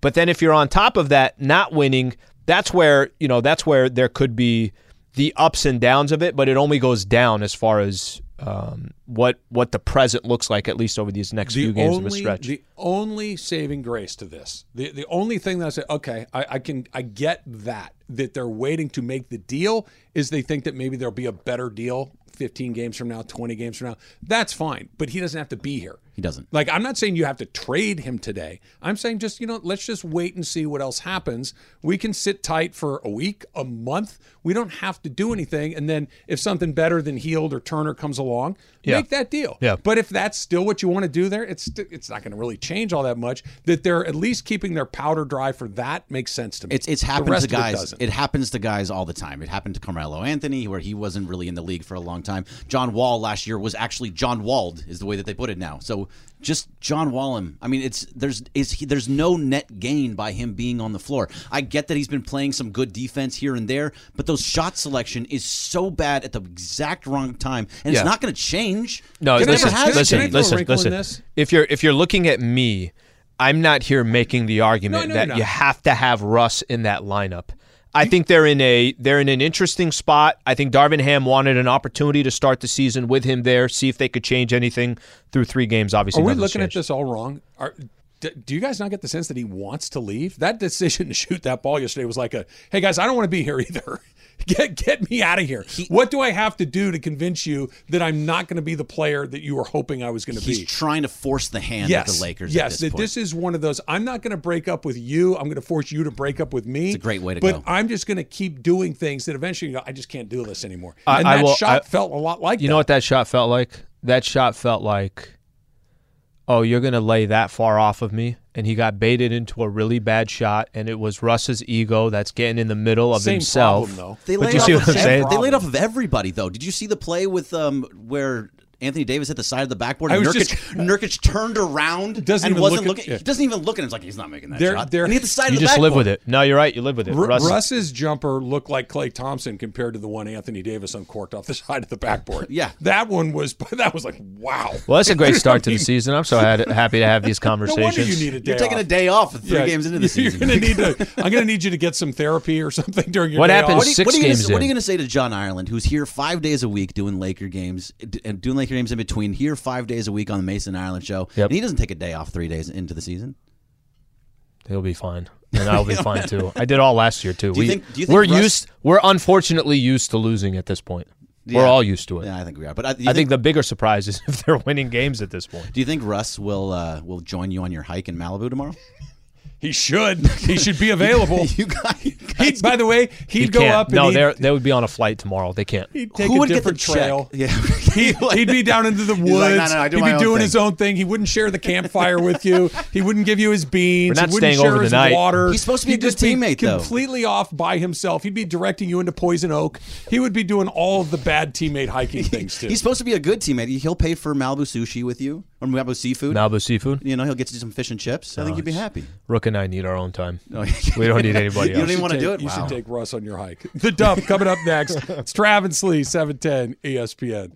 But then if you're on top of that, not winning, that's where you know that's where there could be the ups and downs of it, but it only goes down as far as um, what what the present looks like at least over these next few games of a stretch. The only saving grace to this, the the only thing that I say, okay, I, I can I get that that they're waiting to make the deal is they think that maybe there'll be a better deal 15 games from now, 20 games from now. That's fine, but he doesn't have to be here. He doesn't. Like I'm not saying you have to trade him today. I'm saying just you know let's just wait and see what else happens. We can sit tight for a week, a month. We don't have to do anything. And then if something better than Hield or Turner comes along, Yeah. make that deal. Yeah. But if that's still what you want to do there, it's it's not going to really change all that much. That they're at least keeping their powder dry for that makes sense to me. It's it's The happened to of it guys. It, happens to guys all the time. It happened to Carmelo Anthony, where he wasn't really in the league for a long time. John Wall last year was actually John Walled, is the way that they put it now. So just John Wall him. I mean, it's there's is he, there's no net gain by him being on the floor. I get that he's been playing some good defense here and there, but those shot selection is so bad at the exact wrong time, and Yeah. it's not going to change. No, It listen, never has listen, changed. throw listen, listen. this? If you're if you're looking at me, I'm not here making the argument No, no, that you're you have to have Russ in that lineup. I think they're in a they're in an interesting spot. I think Darvin Ham wanted an opportunity to start the season with him there, see if they could change anything through three games. Obviously, Are we looking at this all wrong? Are, do you guys not get the sense that he wants to leave? That decision *laughs* to shoot that ball yesterday was like a, hey guys, I don't want to be here either. *laughs* Get get me out of here. what do I have to do to convince you that I'm not going to be the player that you were hoping I was going to be? He's trying to force the hand yes, of the Lakers. Yes, at this this is one of those. I'm not going to break up with you. I'm going to force you to break up with me. It's a great way to but go. I'm just going to keep doing things that eventually you go, I just can't do this anymore. I- and I that will- shot I- felt a lot like You that. know what that shot felt like? That shot felt like, oh, you're going to lay that far off of me. And he got baited into a really bad shot, and it was Russ's ego that's getting in the middle of Same himself. problem, though. They But laid you see off what of I'm saying? They laid off of everybody though. Did you see the play with um where Anthony Davis hit the side of the backboard and was Nurkic, just- uh, Nurkic turned around Doesn't and even wasn't look at- looking. yeah. He doesn't even look at him. It's like he's not making that They're- shot. they're- and he hit the side You of the just live with it. No, you're right. You live with it. Ru- Russ- Russ's jumper looked like Klay Thompson compared to the one Anthony Davis uncorked off the side of the backboard. *laughs* Yeah. that one was. *laughs* That was like wow. Well, that's a great start to the *laughs* season. I'm so happy to have these conversations. No wonder conversations. you need a day You're taking off. a day off three Yeah, games into the you're season. gonna need to. I'm gonna need you to get some therapy or something during your What day happens off. What are, you, Six what, are gonna, games say- what are you going to say to John Ireland, who's here five days a week doing Laker games and doing Laker games in between, here five days a week on the Mason Ireland show, Yep. and he doesn't take a day off three days into the season? He'll be fine, and I'll be *laughs* fine too. I did all last year too. Do you we, think- do you think we're Russ- used. We're unfortunately used to losing at this point. Yeah. We're all used to it. Yeah, I think we are. But I, I think the bigger surprise is *laughs* if they're winning games at this point. Do you think Russ will uh, will join you on your hike in Malibu tomorrow? He should. He should be *laughs* available. you got. You He, guys- by the way, he'd He go can't. up and no, they they would be on a flight tomorrow. They can't. he'd take who a would get the trail. check? Yeah. He'd, *laughs* he'd be down into the woods. like, "No, no, I do he'd be doing thing." his own thing. He wouldn't share the campfire with you. He wouldn't give you his beans. We're not he wouldn't staying share over his the night. water. He's supposed to be a He'd good just be teammate, though. completely off by himself. He'd be directing you into Poison Oak. He would be doing all of the bad teammate hiking things too. He's supposed to be a good teammate. He'll pay for Malibu sushi with you or Malibu seafood. Malibu seafood. You know, he'll get you some fish and chips. I think you'd be happy. Rook and I need our own time. We don't need anybody else. You don't even want to do it. You Wow. should take Russ on your hike. The Dump coming up next. *laughs* It's Travis Lee, 710 ESPN.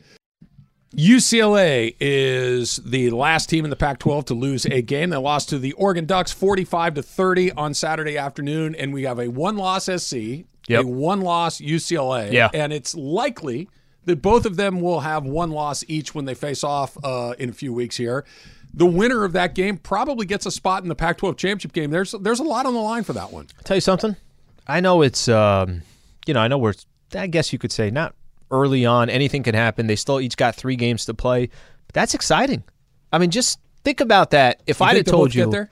UCLA is the last team in the Pac-12 to lose a game. They lost to the Oregon Ducks 45 to 30 on Saturday afternoon, and we have a one-loss SC, Yep. a one-loss UCLA, Yeah. and it's likely that both of them will have one loss each when they face off uh, in a few weeks here. The winner of that game probably gets a spot in the Pac-12 championship game. There's there's a lot on the line for that one. Tell you something. I know it's, um, you know, I know we're. I guess you could say not early on. Anything can happen. They still each got three games to play. But that's exciting. I mean, just think about that. If You I'd have told you, get there?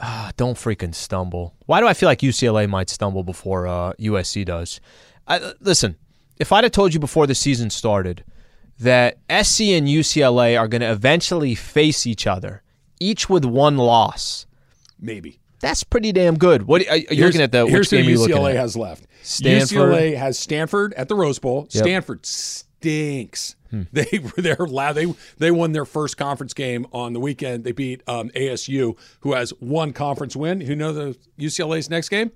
Ah, don't freaking stumble. Why do I feel like UCLA might stumble before uh, USC does? I, listen, if I'd have told you before the season started that SC and UCLA are going to eventually face each other, each with one loss, maybe. that's pretty damn good. What are, you're Here's- looking at the here's which game who you UCLA has left. Stanford. UCLA has Stanford at the Rose Bowl. Yep. Stanford stinks. Hmm. *laughs* They they're loud. They they won their first conference game on the weekend. They beat um, ASU, who has one conference win. Who know the UCLA's next game?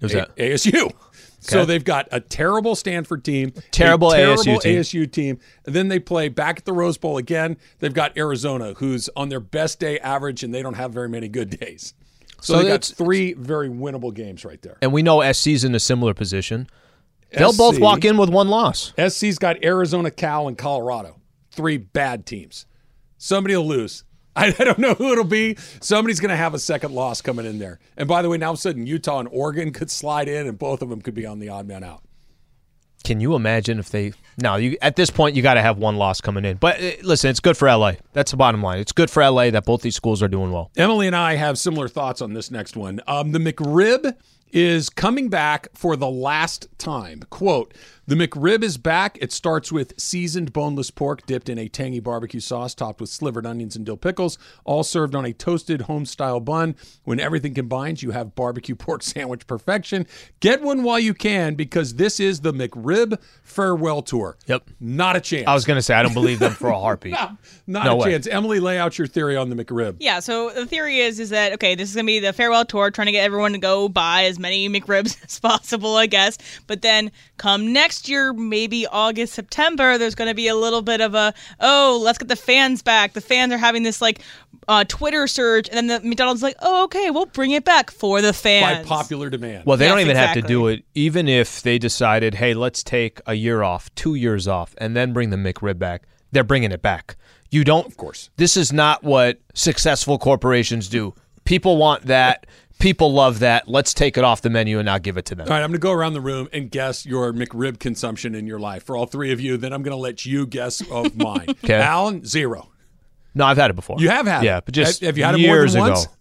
Who's A- that? ASU. So they've got a terrible Stanford team, Terrible terrible ASU team. ASU team, then they play back at the Rose Bowl again. They've got Arizona, who's on their best day average, and they don't have very many good days. So, So they got three very winnable games right there. And we know SC's in a similar position. They'll SC both walk in with one loss. SC's got Arizona, Cal, and Colorado. Three bad teams. Somebody will lose. I, *laughs* I don't know who it'll be. Somebody's going to have a second loss coming in there. And by the way, now all of a sudden Utah and Oregon could slide in, and both of them could be on the odd man out. Can you imagine if they? No, you at this point you got to have one loss coming in. But uh, listen, it's good for LA. That's the bottom line. It's good for LA that both these schools are doing well. Emily and I have similar thoughts on this next one. Um, the McRib is coming back for the last time. Quote, the McRib is back. It starts with seasoned boneless pork dipped in a tangy barbecue sauce topped with slivered onions and dill pickles, all served on a toasted home style bun. When everything combines, you have barbecue *laughs* pork sandwich perfection. Get one while you can because this is the McRib farewell tour. Yep. Not a chance. I was going to say I don't believe them for a *laughs* heartbeat. no, Not No a way. chance. Emily, lay out your theory on the McRib. Yeah, so the theory is is that okay, this is gonna be the farewell tour, trying to get everyone to go buy as many McRibs *laughs* as possible, I guess. But then come next year, maybe August, September, there's gonna be a little bit of a oh, let's get the fans back. The fans are having this like uh, Twitter surge, and then the McDonald's is like, oh, okay, we'll bring it back for the fans. By fans. popular demand. Well, they Yes, don't even have to do it. Even if they decided, hey, let's take a year off, two years off, and then bring the McRib back, they're bringing it back. You don't, of course. This is not what successful corporations do. People want that. People love that. Let's take it off the menu and not give it to them. All right, I'm going to go around the room and guess your McRib consumption in your life for all three of you. Then I'm going to let you guess of *laughs* mine. Okay. Alan, zero. No, I've had it before. You have had yeah, it. but just Have- have you had it years more than once? ago.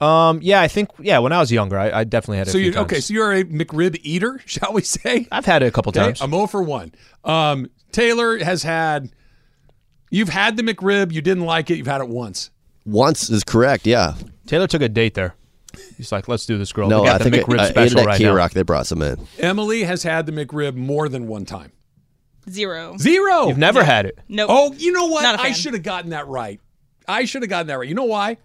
Um, yeah, I think yeah. When I was younger, I, I definitely had it. So a few you okay? So you're a McRib eater, *laughs* shall we say? I've had it a couple Okay, times. I'm 0 for one. Um, Taylor has had. You've had the McRib. You didn't like it. You've had it once. Once is correct. Yeah. Taylor took a date there. He's like, let's do this, girl. No, got I the think McRib I, I ate special it right K now. Rock. They brought some in. Emily has had the McRib more than one time. Zero. Zero. You've never had it. Nope. Oh, you know what? Not a I fan. should have gotten that right. I should have gotten that right. You know why?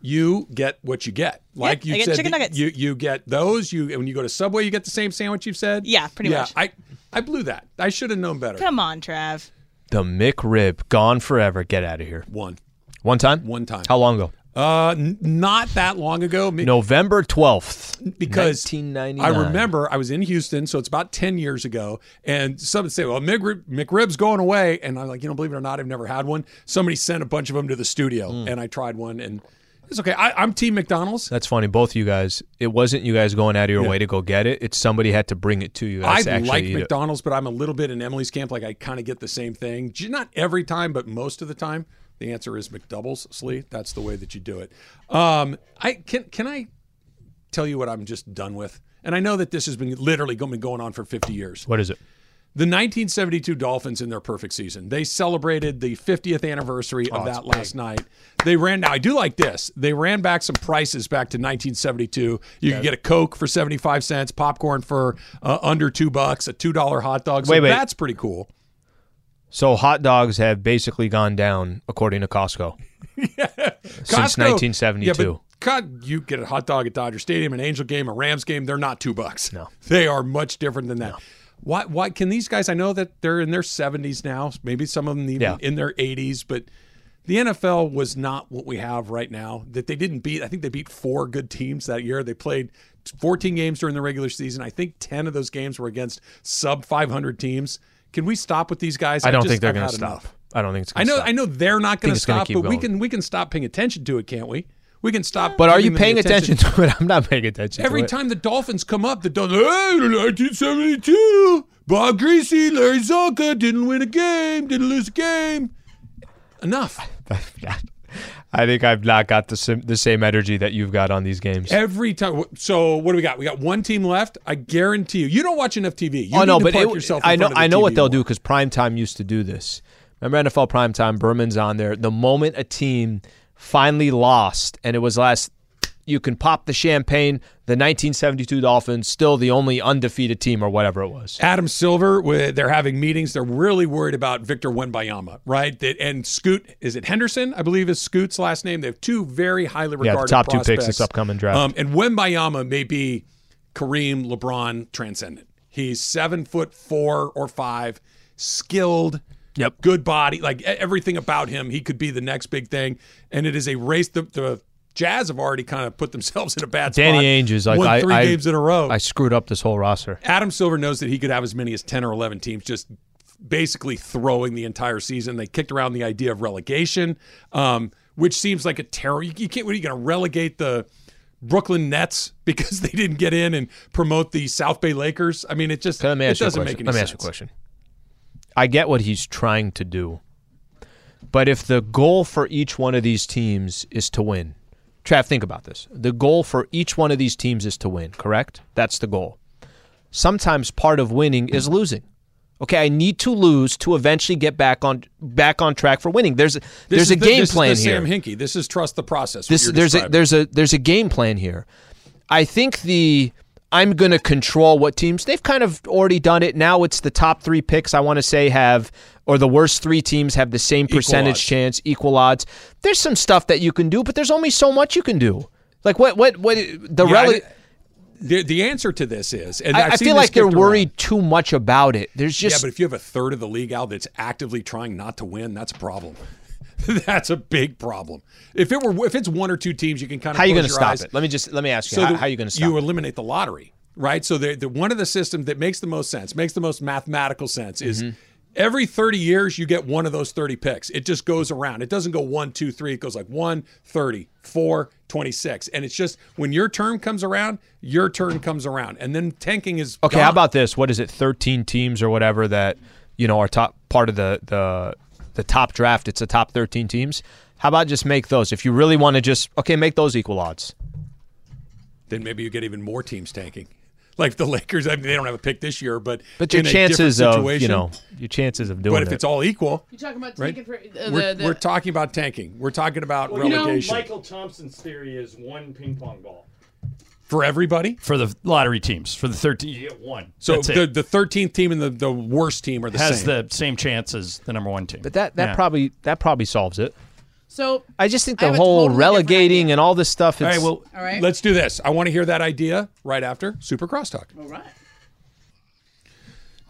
You get what you get. Like I you get said, chicken nuggets. you you get those. You when you go to Subway, you get the same sandwich. You've said. Yeah, pretty yeah, much. I I blew that. I should have known better. Come on, Trav. The McRib, gone forever. Get out of here. One. One time. One time. How long ago? Uh, n- not that long ago. November twelfth, because I remember I was in Houston, so it's about ten years ago, and somebody say, "Well, McRib, McRib's going away," and I'm like, you know, believe it or not, I've never had one. Somebody sent a bunch of them to the studio, Hmm. and I tried one, and it's okay. I, I'm Team McDonald's. That's funny. Both you guys. It wasn't you guys going out of your Yeah. way to go get it. It's somebody had to bring it to you. I guys to actually like eat it. McDonald's, but I'm a little bit in Emily's camp. Like I kind of get the same thing. Not every time, but most of the time. The answer is McDoubles, Slee. That's the way that you do it. Um, I can can I tell you what I'm just done with? And I know that this has been literally been going on for 50 years. What is it? The 1972 Dolphins in their perfect season. They celebrated the 50th anniversary of Oh, it's that last night. They ran. Now I do like this. They ran back some prices back to 1972. You could get a Coke for 75 cents, popcorn for uh, under two bucks, a two dollar hot dog. So Wait, wait. that's pretty cool. So hot dogs have basically gone down according to Costco *laughs* since Costco- 1972. Yeah, but God, you get a hot dog at Dodger Stadium, an Angel game, a Rams game. They're not two bucks. No. they are much different than that. Why? Why can these guys? I know that they're in their 70s now. Maybe some of them even Yeah. in their 80s, but the NFL was not what we have right now. That they didn't beat. I think they beat four good teams that year. They played 14 games during the regular season. I think 10 of those games were against sub 500 teams. Can we stop with these guys? I don't just- think they're going to stop. enough. I don't think it's. I know. Stop. I know they're not going to stop, but we can we can stop paying attention to it, can't we? We can stop. But are you paying the attention to it? I'm not paying attention. Every to it. time the Dolphins come up, the Dolphins, hey, 1972, Bob Griese, Larry Csonka didn't win a game, didn't lose a game. Enough. *laughs* I think I've not got the sim- the same energy that you've got on these games. Every time. So what do we got? We got one team left. I guarantee you. You don't watch enough TV. You oh no, but it, yourself in I know front of the I know what they'll more. do because Primetime used to do this. Remember NFL Primetime? Berman's on there. The moment a team finally lost, and it was last, you can pop the champagne. The 1972 Dolphins, still the only undefeated team, or whatever it was. Adam Silver, with- they're having meetings. They're really worried about Victor Wembanyama, right? That, and Scoot, is it Henderson? I believe is Scoot's last name. They have two very highly Yeah, regarded the top two picks this upcoming draft. Um, and Wembanyama may be Kareem, LeBron transcendent. He's seven foot four or five, skilled, Yep. good body, like everything about him. He could be the next big thing. And it is a race. The, the Jazz have already kind of put themselves in a bad spot. Danny Ainge is like won I, three I- games in a row. I screwed up this whole roster. Adam Silver knows that he could have as many as 10 or 11 teams just basically throwing the entire season. They kicked around the idea of relegation, um, which seems like a terror. You, you can't, what are you going to relegate the Brooklyn Nets because *laughs* they didn't get in and promote the South Bay Lakers? I mean, it just it ask you a doesn't make any Let me sense. ask you a question. I get what he's trying to do, but if the goal for each one of these teams is to win, Trav, think about this. The goal for each one of these teams is to win, correct? That's the goal. Sometimes part of winning is losing. Okay, I need to lose to eventually get back on back on track for winning. There's there's a the- game plan here. Sam Hinkie. This is trust the process. This there's a there's a there's a game plan here. I think the I'm going to control what teams they've kind of already done it. Now it's the top three picks. I want to say have or the worst three teams have the same percentage odds. chance, equal odds. There's some stuff that you can do, but there's only so much you can do. Like what what what the Yeah, rele- I- the, the answer to this is, and I, I feel like they're around. worried too much about it. There's just. yeah, but if you have a third of the league out that's actively trying not to win, that's a problem. *laughs* that's a big problem. If it were, if it's one or two teams, you can kind of how are you going to stop it? Let me just let me ask you So how, how you going to stop You it? eliminate the lottery, right? So the, the one of the systems that makes the most sense, makes the most mathematical sense, is Mm-hmm. Every 30 years, you get one of those 30 picks. It just goes around. It doesn't go one, two, three. It goes like one, 30, four, 26. And it's just when your turn comes around, your turn comes around. And then tanking is Okay, how about this? What is it? Thirteen teams or whatever that you know are top part of the the the top draft. It's the top thirteen teams. How about just make those? If you really want to just okay, make those equal odds. then maybe you get even more teams tanking. Like the Lakers, I mean, they don't have a pick this year, but But your in a chances of situation, you know your chances of doing But if it. it's all equal, You're talking about right? for, uh, we're, the, we're talking about tanking. We're talking about Well, you know, relegation Michael Thompson's theory is one ping pong ball for everybody. for the lottery teams. For the 13, you get one. So That's the it. the thirteenth team and the, the worst team are the has same. the same chance as the number one team. but that that Yeah. probably that probably solves it. so I just think I the have a whole totally different relegating idea. and all this stuff. It's, all right, well, All right. let's do this. I want to hear that idea right after Super Crosstalk. all right.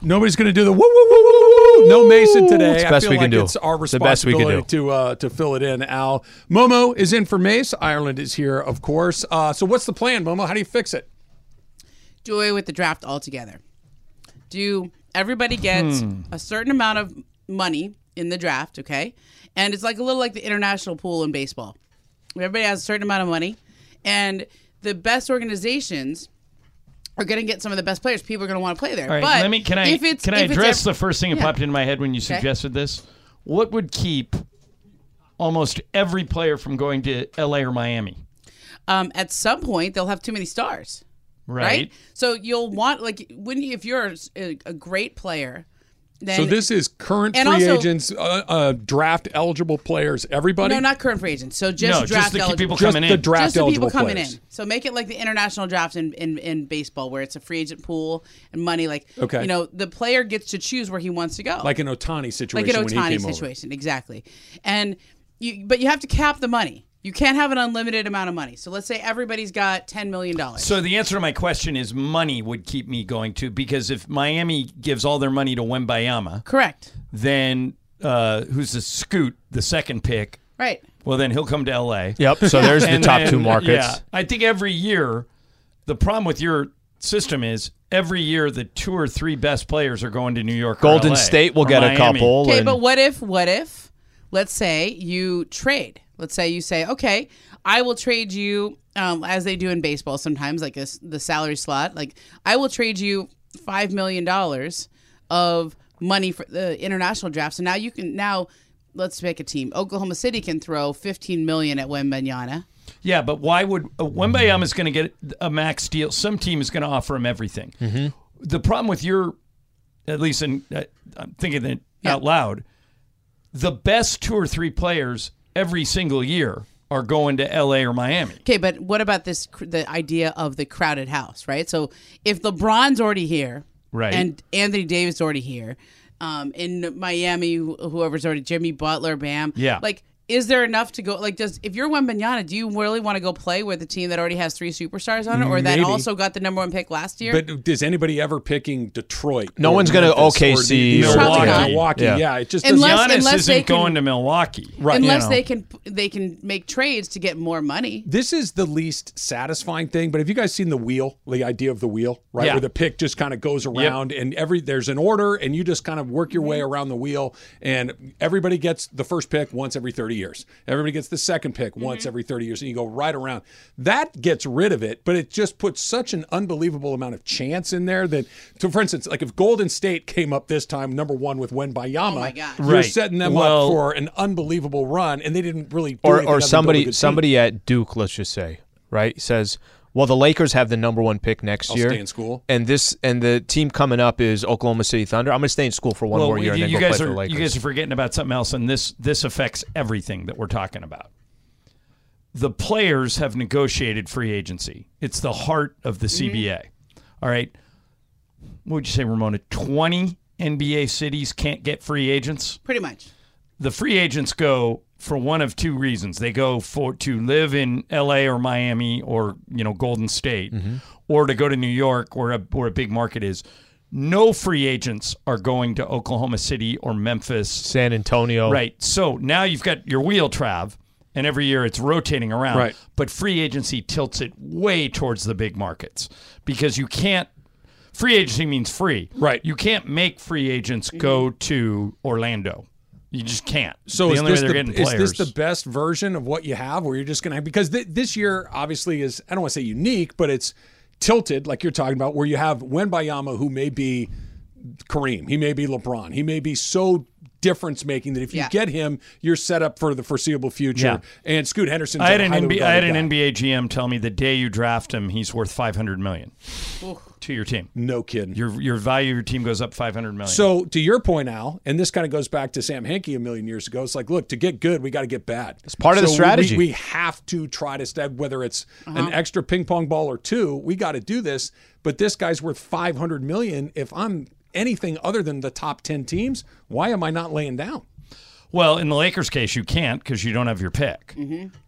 Nobody's going to do the woo woo woo woo woo. No Mason today. It's the I best feel we like can do. it's our It's the best we can responsibility to uh, to fill it in. Al Momo is in for Mace. Ireland is here, of course. Uh, so what's the plan, Momo? How do you fix it? do away with the draft altogether. Do everybody gets Hmm. a certain amount of money in the draft, okay? And it's like a little like the international pool in baseball. Everybody has a certain amount of money, and the best organizations are going to get some of the best players. People are going to want to play there. All right, but let me. Can I? if it's, can I address the first thing that Yeah. popped into my head when you suggested this? What would keep almost every player from going to L.A. or Miami? um, at some point they'll have too many stars. Right. Right. So you'll want like when you, if you're a, a great player, then so this is current free also- agents, uh, uh, draft eligible players, everybody. no, not current free agents. So just No, just draft the eligible. people Just coming the draft just the eligible people coming players. in. So make it like the international draft in, in, in baseball, where it's a free agent pool and money. Like, Okay. you know, the player gets to choose where he wants to go, Like an Ohtani situation like an when he Ohtani came over. situation, exactly. And you, but you have to cap the money. You can't have an unlimited amount of money. So let's say everybody's got ten million dollars. So the answer to my question is money would keep me going to because if Miami gives all their money to Wembanyama, Correct. then uh, who's the Scoot, the second pick? Right. Well, then he'll come to L.A. Yep. So there's the And top then- two markets. Yeah, I think every year, the problem with your system is every year the two or three best players are going to New York. or Golden LA, State will or get a couple. Okay, and- but what if what if let's say you trade. Let's say you say, okay, I will trade you, um, as they do in baseball sometimes, like this, the salary slot. Like I will trade you five million dollars of money for the international draft. So now you can now let's make a team. Oklahoma City can throw fifteen million at Wembanyama. Yeah, but why would uh, Wembanyama is going to get a max deal? Some team is going to offer him everything. Mm-hmm. The problem with your, at least in, uh, I'm thinking it out loud, the best two or three players every single year are going to L.A. or Miami. Okay, but what about this the idea of the crowded house, right? So if LeBron's already here, Right. and Anthony Davis already here, um, in Miami, whoever's already Jimmy Butler, Bam, Yeah. like. Is there enough to go? Like, does if you're Wembanyama, do you really want to go play with a team that already has three superstars on it, or that Maybe. also got the number one pick last year? But is anybody ever picking Detroit? No or one's gonna Memphis or OKC or- Milwaukee. Probably. Milwaukee. Yeah. Yeah. it just Unless- doesn't. Giannis unless they isn't can- going to Milwaukee. Right. Unless you know. they can they can make trades to get more money. This is the least satisfying thing, but have you guys seen the wheel? The idea of the wheel, right? Yeah. Where the pick just kind of goes around and every there's an order and you just kind of work your way mm-hmm. around the wheel and everybody gets the first pick once every 30 years. Everybody gets the second pick mm-hmm. once every 30 years and you go right around. That gets rid of it, but it just puts such an unbelievable amount of chance in there that so for instance, like if Golden State came up this time number 1 with Wembanyama, Oh my gosh. you're Right. setting them Well- up for an unbelievable run and they didn't really do or or other than build a somebody team. somebody at Duke, let's just say, right, says, "Well, the Lakers have the number one pick next I'll year, stay in school. and this and the team coming up is Oklahoma City Thunder. I'm going to stay in school for one well, more year and you, then you go guys play for are the Lakers." you guys are forgetting about something else, and this this affects everything that we're talking about. The players have negotiated free agency. It's the heart of the mm-hmm. CBA. All right. What would you say, Ramona? Twenty NBA cities can't get free agents. Pretty much. The free agents go for one of two reasons. They go for to live in LA or Miami or you know Golden State, mm-hmm. or to go to New York where a where a big market is. No free agents are going to Oklahoma City or Memphis. San Antonio, Right. So now you've got your wheel, Trav, and every year it's rotating around. Right. But free agency tilts it way towards the big markets because you can't. Free agency means free. Right. You can't make free agents go to Orlando. You just can't. So the is only this, way the, they're getting is this the best version of what you have where you're just going to because th- this year obviously is I don't want to say unique, but it's tilted like you're talking about where you have Wembanyama who may be Kareem, he may be LeBron, he may be so difference making that if you Yeah. get him, you're set up for the foreseeable future. Yeah. And Scoot Henderson, I had an NBA, I had an NBA GM tell me the day you draft him, he's worth five hundred million to your team. No kidding. Your your value of your team goes up five hundred million. So to your point, Al, and this kind of goes back to Sam Hinkie a million years ago. It's like, look, to get good, we got to get bad. It's part of the strategy. We, we have to try to stab whether it's an extra ping pong ball or two. We got to do this. But this guy's worth five hundred million. If I'm anything other than the top ten teams, why am I not laying down? Well, in the Lakers' case, you can't because you don't have your pick.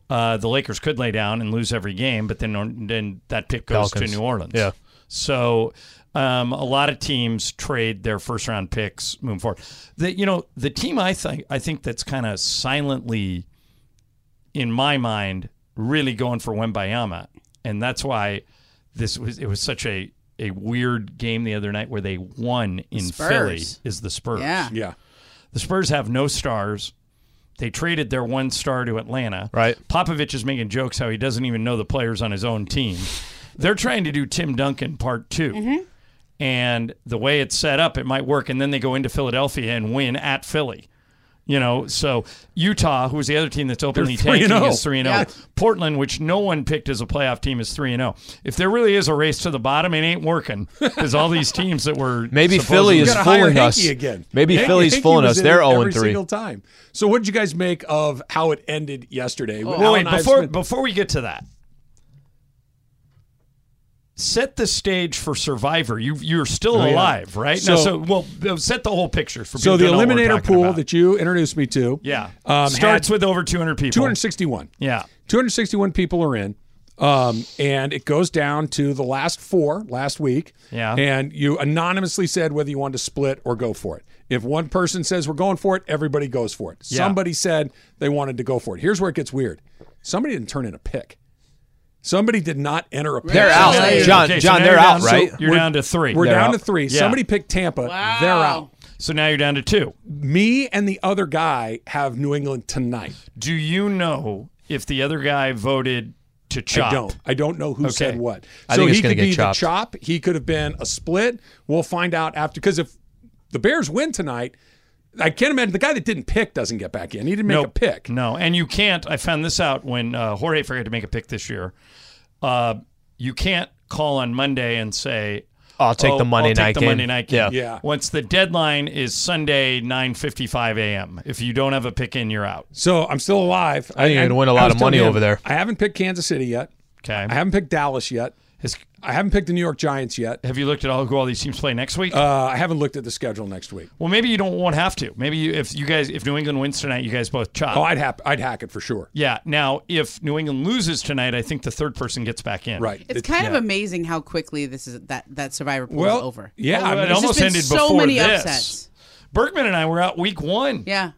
Uh, the Lakers could lay down and lose every game, but then then that pick goes Pelicans. to New Orleans. Yeah. So um, a lot of teams trade their first round picks moving forward. The you know the team I think I think that's kind of silently, in my mind, really going for Wembanyama, and that's why this was it was such a a weird game the other night where they won in Philly is the Spurs. Yeah. Yeah. The Spurs have no stars. They traded their one star to Atlanta. Right. Popovich is making jokes how he doesn't even know the players on his own team. They're trying to do Tim Duncan part 2 mm-hmm. And the way it's set up, it might work. And then they go into Philadelphia and win at Philly. You know, so Utah, who's the other team that's openly They're 3 and tanking, is three and oh. zero. Oh. Portland, which no one picked as a playoff team, is three and zero. If there really is a race to the bottom, it ain't working because all these teams that were *laughs* Maybe Philly is fooling us. again. Maybe Hinkie- Philly's Hinkie fooling us. in They're 0 every 3. single time. So what did you guys make of how it ended yesterday? Well, Al wait, and I have before spent- before we get to that, set the stage for Survivor. You you're still Oh, yeah. alive, right? now, So- so well, set the whole picture for so the to know what we're eliminator pool about. that you introduced me to, yeah um, starts with over 200 people. 261. Yeah, 261 people are in. Um, and it goes down to the last four last week. Yeah. And you anonymously said whether you wanted to split or go for it. If one person says we're going for it, everybody goes for it. Yeah. Somebody said they wanted to go for it. Here's where it gets weird. Somebody didn't turn in a pick. Somebody did not enter a pick. They're out. So now- John- okay, so John, now they're out, down- right? so you're We're- down to three. We're They're down out. to three. Yeah. Somebody picked Tampa. Wow. They're out. So now you're down to two. Me and the other guy have New England tonight. Do you know if the other guy voted to chop? I don't. I don't know who Okay. said what. I so think it's he gonna could get be chopped. the chop. He could have been a split. We'll find out after. Because if the Bears win tonight, I can't imagine the guy that didn't pick doesn't get back in. He didn't make Nope. a pick. No, and you can't. I found this out when uh, Jorge forgot to make a pick this year. Uh, you can't call on Monday and say, I'll take "Oh, the Monday I'll take night the game." Monday night game. Yeah. Yeah. Once the deadline is Sunday, nine fifty-five a.m. If you don't have a pick in, you're out. So I'm still alive. I think you're gonna win a lot of money him, over there. I haven't picked Kansas City yet. Okay. I haven't picked Dallas yet. Has- I haven't picked the New York Giants yet. have you looked at all who all these teams play next week? Uh, I haven't looked at the schedule next week. well, maybe you don't won't have to. Maybe you, if you guys, if New England wins tonight, you guys both chop. Oh, I'd hap- I'd hack it for sure. yeah. Now, if New England loses tonight, I think the third person gets back in. Right. It's It- kind of amazing how quickly this is that that Survivor pool well is over. Yeah, Oh, I mean, it almost just been ended so before many this. upsets. Bergman and I were out week one. Yeah,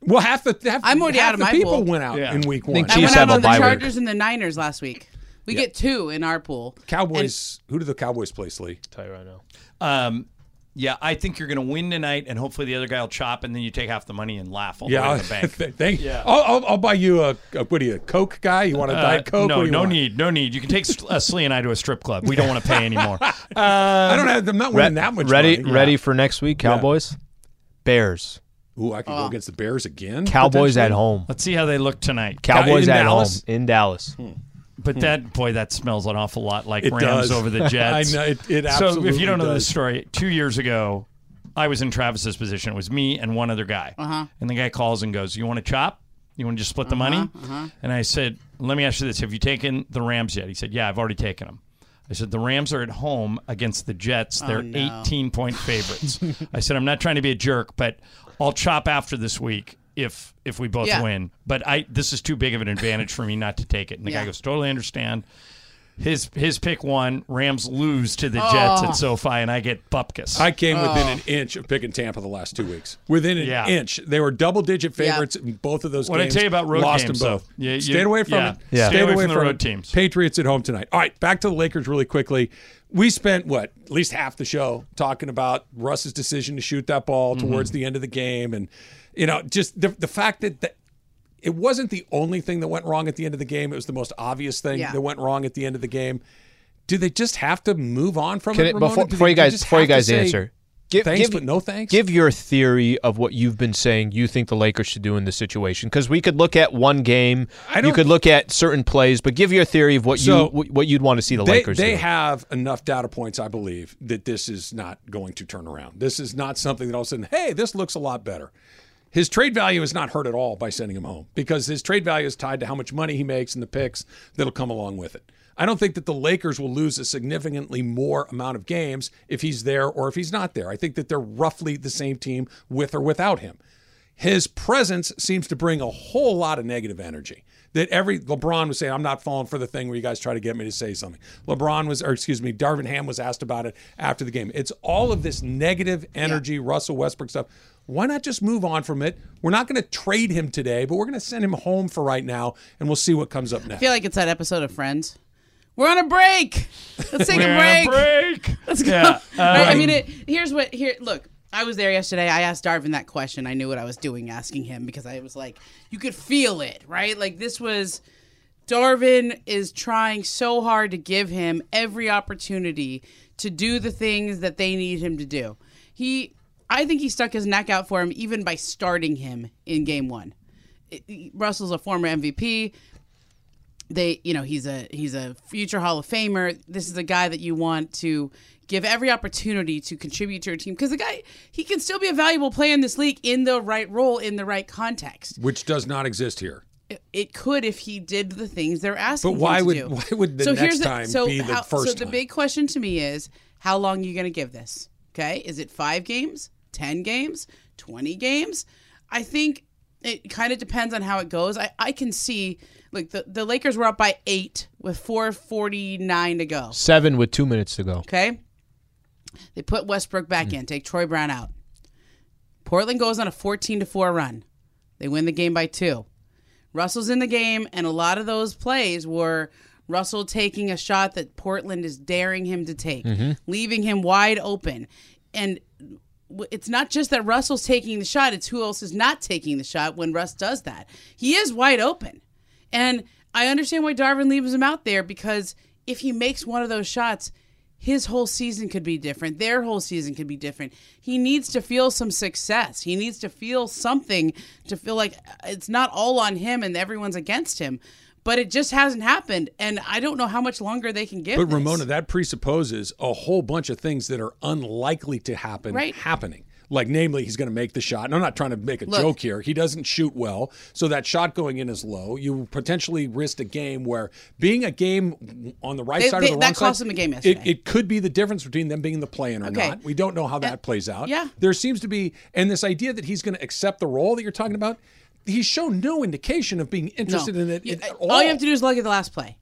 well, half the half, I'm already half out of the my people pool. went out Yeah. in week I think one. I Chiefs went out on the bye week. Chargers and the Niners last week. We Yeah. get two in our pool. Cowboys. who do the Cowboys play, Lee? tell you right now. Um, yeah, I think you're going to win tonight, and hopefully the other guy will chop, and then you take half the money and laugh all the way *laughs* Yeah, to the bank. thank. I'll, I'll, I'll buy you a, a what are you, a Coke guy? You want a Uh, Diet Coke? no, What do you no want? need, no need. You can take uh, Slee and I to a strip club. We don't want to pay anymore. Uh, *laughs* I don't have. I'm not winning Re- that much ready, money. ready for next week, Cowboys, Bears, Ooh, I could go against the Bears again. Cowboys at home, Let's see how they look tonight. Cowboys in at Dallas? home in Dallas. But that boy, that smells an awful lot like It Rams does. over the *laughs* Jets. I know it. it so if you don't know does. this story, two years ago, I was in Travis's position. It was me and one other guy, Uh-huh. and the guy calls and goes, "You want to chop? You want to just split the money?" uh-huh. And I said, "Let me ask you this: Have you taken the Rams yet?" He said, "Yeah, I've already taken them." I said, "The Rams are at home against the Jets. They're Oh, no. 18 point *laughs* favorites." I said, "I'm not trying to be a jerk, but I'll chop after this week." If if we both Yeah. win, but I this is too big of an advantage for me not to take it. And the Yeah. guy goes, totally understand. His his pick one, Rams lose to the Jets Oh. at SoFi, and I get bupkis. I came within Oh. an inch of picking Tampa the last two weeks. Within an Yeah. inch, they were double-digit Yeah. favorites in both of those What I tell you about road lost games, them both. though. You- you- Stayed away from yeah. it. Yeah. Stayed Stay away from the road it. teams. Patriots at home tonight. All right, back to the Lakers really quickly. we spent what at least half the show talking about Russ's decision to shoot that ball Mm-hmm. towards the end of the game, and you know, just the the fact that. that it wasn't the only thing that went wrong at the end of the game. It was the most obvious thing Yeah. that went wrong at the end of the game. Do they just have to move on from Can it? it, Ramona? before, before they- you guys before you guys answer, give, thanks, give, but no thanks. Give your theory of what you've been saying. You think the Lakers should do in this situation? Because we could look at one game, I you don't- could look at certain plays, but give your theory of what So, you what you'd want to see the they, Lakers they do. have enough data points, I believe, that this is not going to turn around. This is not something that all of a sudden, hey, this looks a lot better. His trade value is not hurt at all by sending him home because his trade value is tied to how much money he makes and the picks that'll come along with it. I don't think that the Lakers will lose a significantly more amount of games if he's there or if he's not there. I think that they're roughly the same team with or without him. His presence seems to bring a whole lot of negative energy. That every LeBron was saying, I'm not falling for the thing where you guys try to get me to say something. LeBron was, or excuse me, Darvin Ham was asked about it after the game. It's all of this negative energy, Russell Westbrook stuff. Why not just move on from it? We're not going to trade him today, but we're going to send him home for right now, and we'll see what comes up next. I feel like it's that episode of Friends. We're on a break. Let's take We're a on a break. break. Let's go. Yeah, *laughs* Right? I um, mean, it, here's what here. Look, I was there yesterday. I asked Darvin that question. I knew what I was doing asking him because I was like, you could feel it, right? Like this was. Darvin is trying so hard to give him every opportunity to do the things that they need him to do. He, I think he stuck his neck out for him even by starting him in game one. It- Russell's a former MVP they you know he's a he's a future hall of famer this is a guy that you want to give every opportunity to contribute to your team because the guy he can still be a valuable player in this league in the right role in the right context Which does not exist here. it, it could if he did the things they're asking But why him to would do. *laughs* why would the so next here's the, time so be the first so the time? big question to me is how long are you going to give this okay is it five games 10 games 20 games. I think it kind of depends on how it goes. I, I can see like the, the lakers were up by eight with 449 to go. Seven with two minutes to go. okay? They put westbrook back hmm. in take troy brown out. Portland goes on a 14 to 4 run. They win the game by two. Russell's in the game, and a lot of those plays were Russell taking a shot that Portland is daring him to take, mm-hmm. leaving him wide open. And it's not just that Russell's taking the shot, it's who else is not taking the shot when Russ does that. He is wide open. And I understand why Darvin leaves him out there because if he makes one of those shots, his whole season could be different. Their whole season could be different. He needs to feel some success. He needs to feel something to feel like it's not all on him and everyone's against him. But it just hasn't happened. And I don't know how much longer they can give. But this. Ramona, that presupposes a whole bunch of things that are unlikely to happen Right. happening. Like, namely, he's going to make the shot. And I'm not trying to make a Look. joke here. He doesn't shoot well, so that shot going in is low. You potentially risk a game where being a game on the right They- side they- or the wrong that cost side, them a game It, yesterday. it could be the difference between them being the play-in or Okay. not. We don't know how that plays out. yeah. There seems to be, and this idea that he's going to accept the role that you're talking about. He's shown no indication of being interested in it You- at all. all you have to do is look at the last play.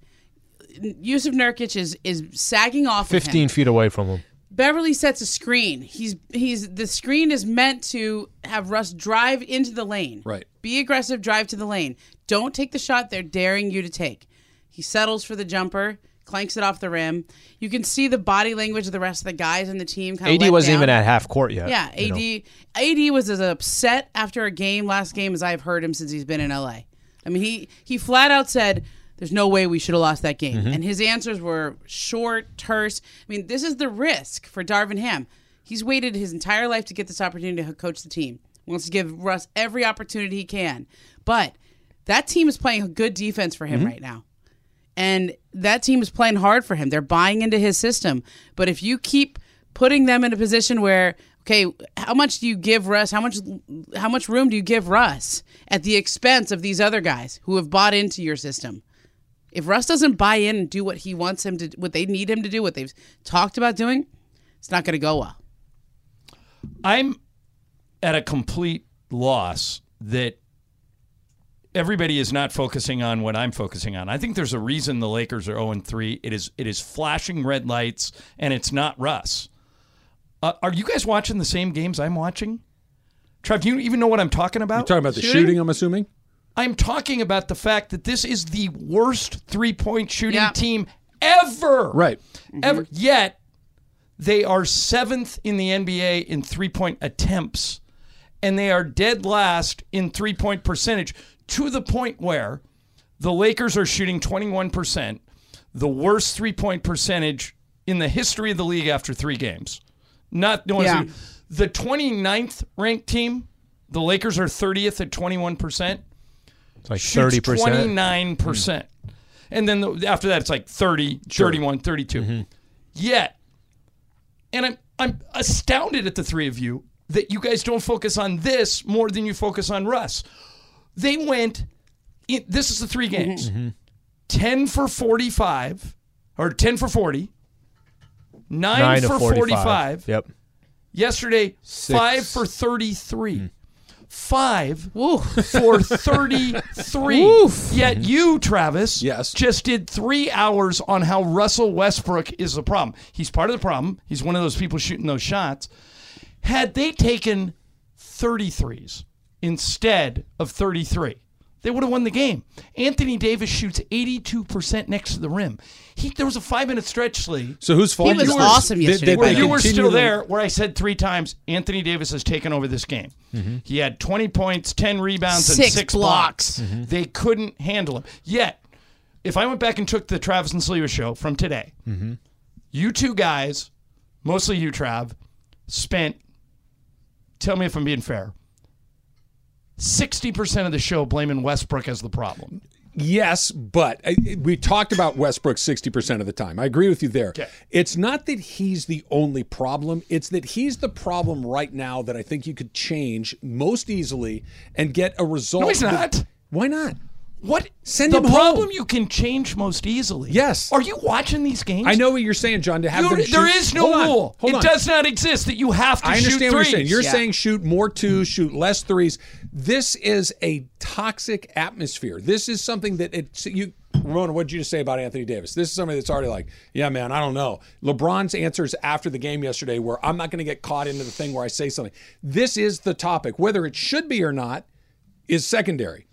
Jusuf Nurkic is is sagging off of him. Fifteen feet away from him. Beverley sets a screen. He's he's the screen is meant to have Russ drive into the lane. Right. Be aggressive, drive to the lane. Don't take the shot they're daring you to take. He settles for the jumper, clanks it off the rim. You can see the body language of the rest of the guys on the team kind of AD wasn't even at half court yet. Yeah, you AD know. AD was as upset after a game last game as I've heard him since he's been in LA. I mean, he he flat out said there's no way we should have lost that game. Mhm. And his answers were short, terse. I mean, this is the risk for Darvin Ham. He's waited his entire life to get this opportunity to coach the team. Wants to give Russ every opportunity he can. But that team is playing a good defense for him Mm-hmm. right now. And that team is playing hard for him. They're buying into his system. But if you keep putting them in a position where, okay, how much do you give Russ? How much how much room do you give Russ at the expense of these other guys who have bought into your system? If Russ doesn't buy in and do what he wants him to, what they need him to do, what they've talked about doing, it's not going to go well. I'm at a complete loss that everybody is not focusing on what I'm focusing on. I think there's a reason the Lakers are 0 3. It is it is flashing red lights, and it's not Russ. Uh, are you guys watching the same games I'm watching? Trev, do you even know what I'm talking about? You're talking about the shooting, I'm assuming? I'm talking about the fact that this is the worst three point shooting Yeah. team ever. Right. Ever. Yet, They are seventh in the NBA in three point attempts, and they are dead last in three point percentage to the point where the Lakers are shooting 21%, the worst three point percentage in the history of the league after three games. Not no one's- Yeah. the 29th ranked team, the Lakers are 30th at 21%. It's like shoots 30%. 29%. And then the, after that, it's like 30, 31, 32. Mm-hmm. Yet, and I'm, I'm astounded at the three of you that you guys don't focus on this more than you focus on Russ. They went, in, this is the three mm-hmm. games mm-hmm. 10 for 45, or 10 for 40, 9, Nine for 45. 45. Yep. Yesterday, Six. 5 for 33. Mm. Five Woof. for *laughs* 33. Woof. Yet mm-hmm. you, Travis, Yes. just did three hours on how Russell Westbrook is the problem. He's part of the problem. He's one of those people shooting those shots. Had they taken 33s instead of 33, they would have won the game. Anthony Davis shoots 82% next to the rim. He, there was a five minute stretch, Slee. So whose fault? was you were- awesome yesterday, did by Where they you were still to- there, where I said three times, Anthony Davis has taken over this game. Mm-hmm. He had 20 points, 10 rebounds, and Six six blocks. blocks. Mm-hmm. They couldn't handle him. Yet, if I went back and took the Travis and Sliwa show from today, mm-hmm. you two guys, mostly you, Trav, spent, tell me if I'm being fair, 60% of the show blaming Westbrook as the problem. Yes, but uh, we talked about Westbrook 60% of the time. I agree with you there. Okay. It's not that he's the only problem, it's that he's the problem right now that I think you could change most easily and get a result. No, he's that- not. Why not? What? Send the him home. problem you can change most easily. Yes. Are you watching these games? I know what you're saying, John, to have You- them there shoot- is no Hold on, rule. hold it on. does not exist that you have to I shoot understand what you're saying. You're Yeah. saying shoot more twos, shoot less threes. This is a toxic atmosphere. This is something that it's you. Ramona, what did you just say about Anthony Davis? This is somebody that's already like, yeah, man, I don't know. LeBron's answers after the game yesterday were, I'm not going to get caught into the thing where I say something. This is the topic. Whether it should be or not is secondary.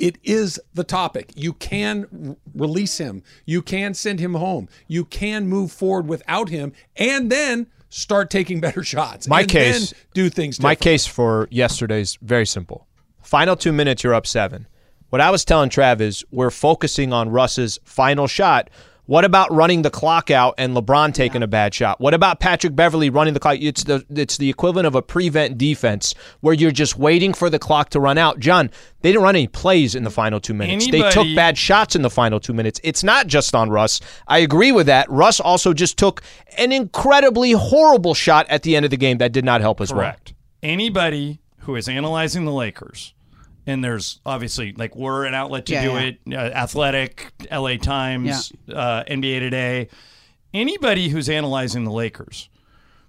It is the topic. You can release him. You can send him home. You can move forward without him and then start taking *laughs* better shots. My and case- then do things My case for yesterday's very simple. Final two minutes, you're up seven. What I was telling Trav is we're focusing on Russ's final shot. What about running the clock out and LeBron taking a bad shot? What about Patrick Beverley running the clock? It's the it's the equivalent of a prevent defense where you're just waiting for the clock to run out. John, they didn't run any plays in the final two minutes. they took bad shots in the final two minutes. It's not just on Russ. I agree with that. Russ also just took an incredibly horrible shot at the end of the game that did not help as well. Correct. Anybody who is analyzing the Lakers, and there's obviously like we're an outlet to Yeah, do yeah. it, uh, Athletic, LA Times, uh, NBA Today. Anybody who's analyzing the Lakers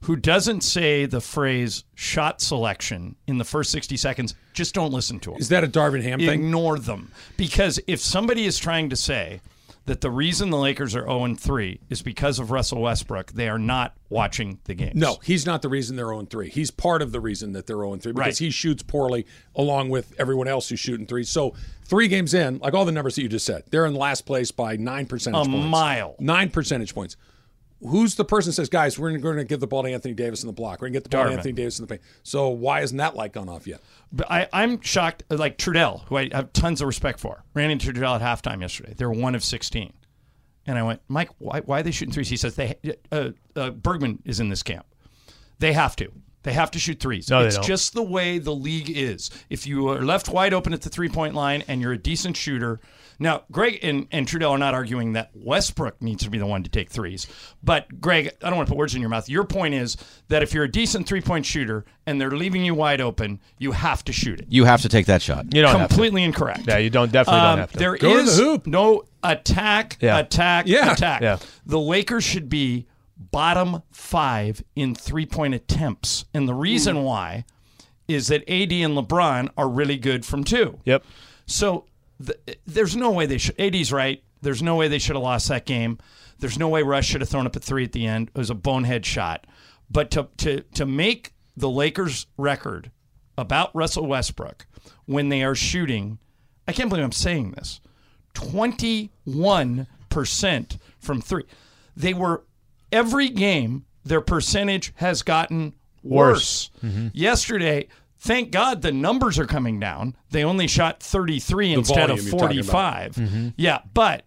who doesn't say the phrase shot selection in the first 60 seconds, just don't listen to them. Is that a Darvin Ham thing? Ignore them. Because if somebody is trying to say that the reason the Lakers are 0 3 is because of Russell Westbrook, they are not watching the games. No, he's not the reason they're 0 3. He's part of the reason that they're 0 3 because Right. he shoots poorly along with everyone else who's shooting threes. So, three games in, like all the numbers that you just said, they're in last place by nine percentage A points. mile. Nine percentage points. Who's the person that says, guys, we're going to give the ball to Anthony Davis in the block? We're going to get the ball to Anthony Davis in the paint. So, why isn't that light gone off yet? But I, I'm shocked. Like Trudell, who I have tons of respect for, ran into Trudell at halftime yesterday. They're one of 16. And I went, Mike, why, why are they shooting threes? He says, they uh, uh, Bergman is in this camp. They have to. They have to shoot threes. No, they it's don't. just the way the league is. If you are left wide open at the three point line and you're a decent shooter. Now, Greg and, and Trudell are not arguing that Westbrook needs to be the one to take threes. But, Greg, I don't want to put words in your mouth. Your point is that if you're a decent three point shooter and they're leaving you wide open, you have to shoot it. You have to take that shot. You don't have to. Completely incorrect. Yeah, you don't definitely Um, don't have to. There Go to the hoop. no attack, Yeah. attack, Yeah. attack. Yeah. The Lakers should be bottom five in three point attempts. And the reason why is that AD and LeBron are really good from two. Yep. So th- there's no way they should. AD's right. There's no way they should have lost that game. There's no way Russ should have thrown up a three at the end. It was a bonehead shot. But to to to make the Lakers record about Russell Westbrook when they are shooting, I can't believe I'm saying this. 21% from three. They were every game their percentage has gotten Worse. worse. Mm-hmm. Yesterday, thank God the numbers are coming down. They only shot 33 instead of volume you're talking about. 45. Mm-hmm. Yeah, but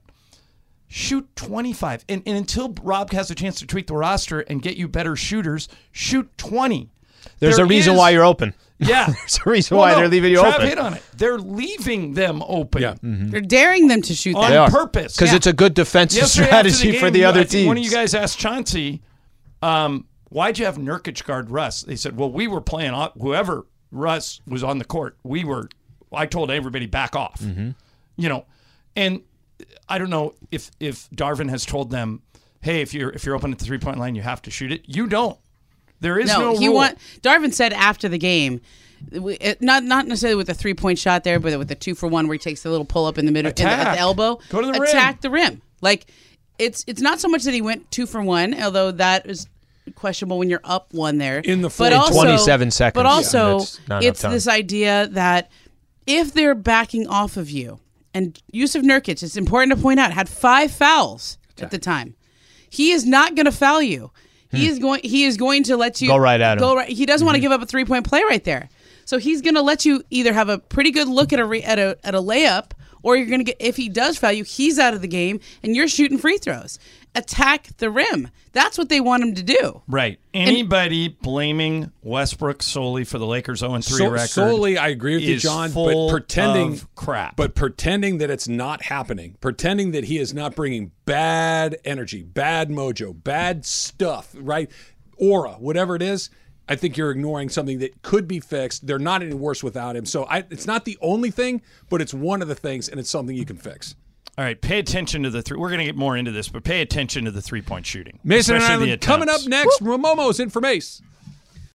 shoot 25. And, and until Rob has a chance to tweak the roster and get you better shooters, shoot 20. There's There a reason is- why you're open. *laughs* Yeah. *laughs* There's a reason Well, why no, they're leaving you Trav open. hit on it. They're leaving them open. Yeah. Mm-hmm. Mm-hmm. They're daring them to shoot On them. purpose. Because it's a good defensive Yesterday strategy for game, the other I think teams. One of you guys asked Chauncey, um, why'd you have Nurkic guard Russ? They said, well, we were playing whoever Russ was on the court. We were, I told everybody back off. Mm-hmm. You know, and I don't know if if Darvin has told them, hey, if you're if you're open at the three point line, you have to shoot it. You don't. There is no, he rule. want Darvin said after the game, not not necessarily with the three point shot there, but with the two for one where he takes the little pull up in the middle in the, at the elbow, Go to the rim. attack the rim. Like it's it's not so much that he went two for one, although that is questionable when you're up one there In the but fourth also 27 seconds. But also, that's not it's this idea that if they're backing off of you, and Jusuf Nurkic, it's important to point out, had five fouls at the time. He is not going to foul you. He is going. He is going to let you Hmm. Go right at him. Go right. He doesn't want to give up a three point play right there. So he's going to let you either have a pretty good look at a re, at a at a layup, or you're going to get. If he does foul you, he's out of the game, and you're shooting free throws. Attack the rim. That's what they want him to do. Right. Anybody blaming Westbrook solely for the Lakers 0 3 So- record? solely, I agree with you, John. full but pretending of crap. but pretending that it's not happening, pretending that he is not bringing bad energy, bad mojo, bad stuff, right? Aura, whatever it is. I think you're ignoring something that could be fixed. They're not any worse without him. So I, it's not the only thing, but it's one of the things, and it's something you can fix. All right, pay attention to the three. We're going to get more into this, but pay attention to the three point shooting. Mason and Ireland coming up next. Momo's in for Mace.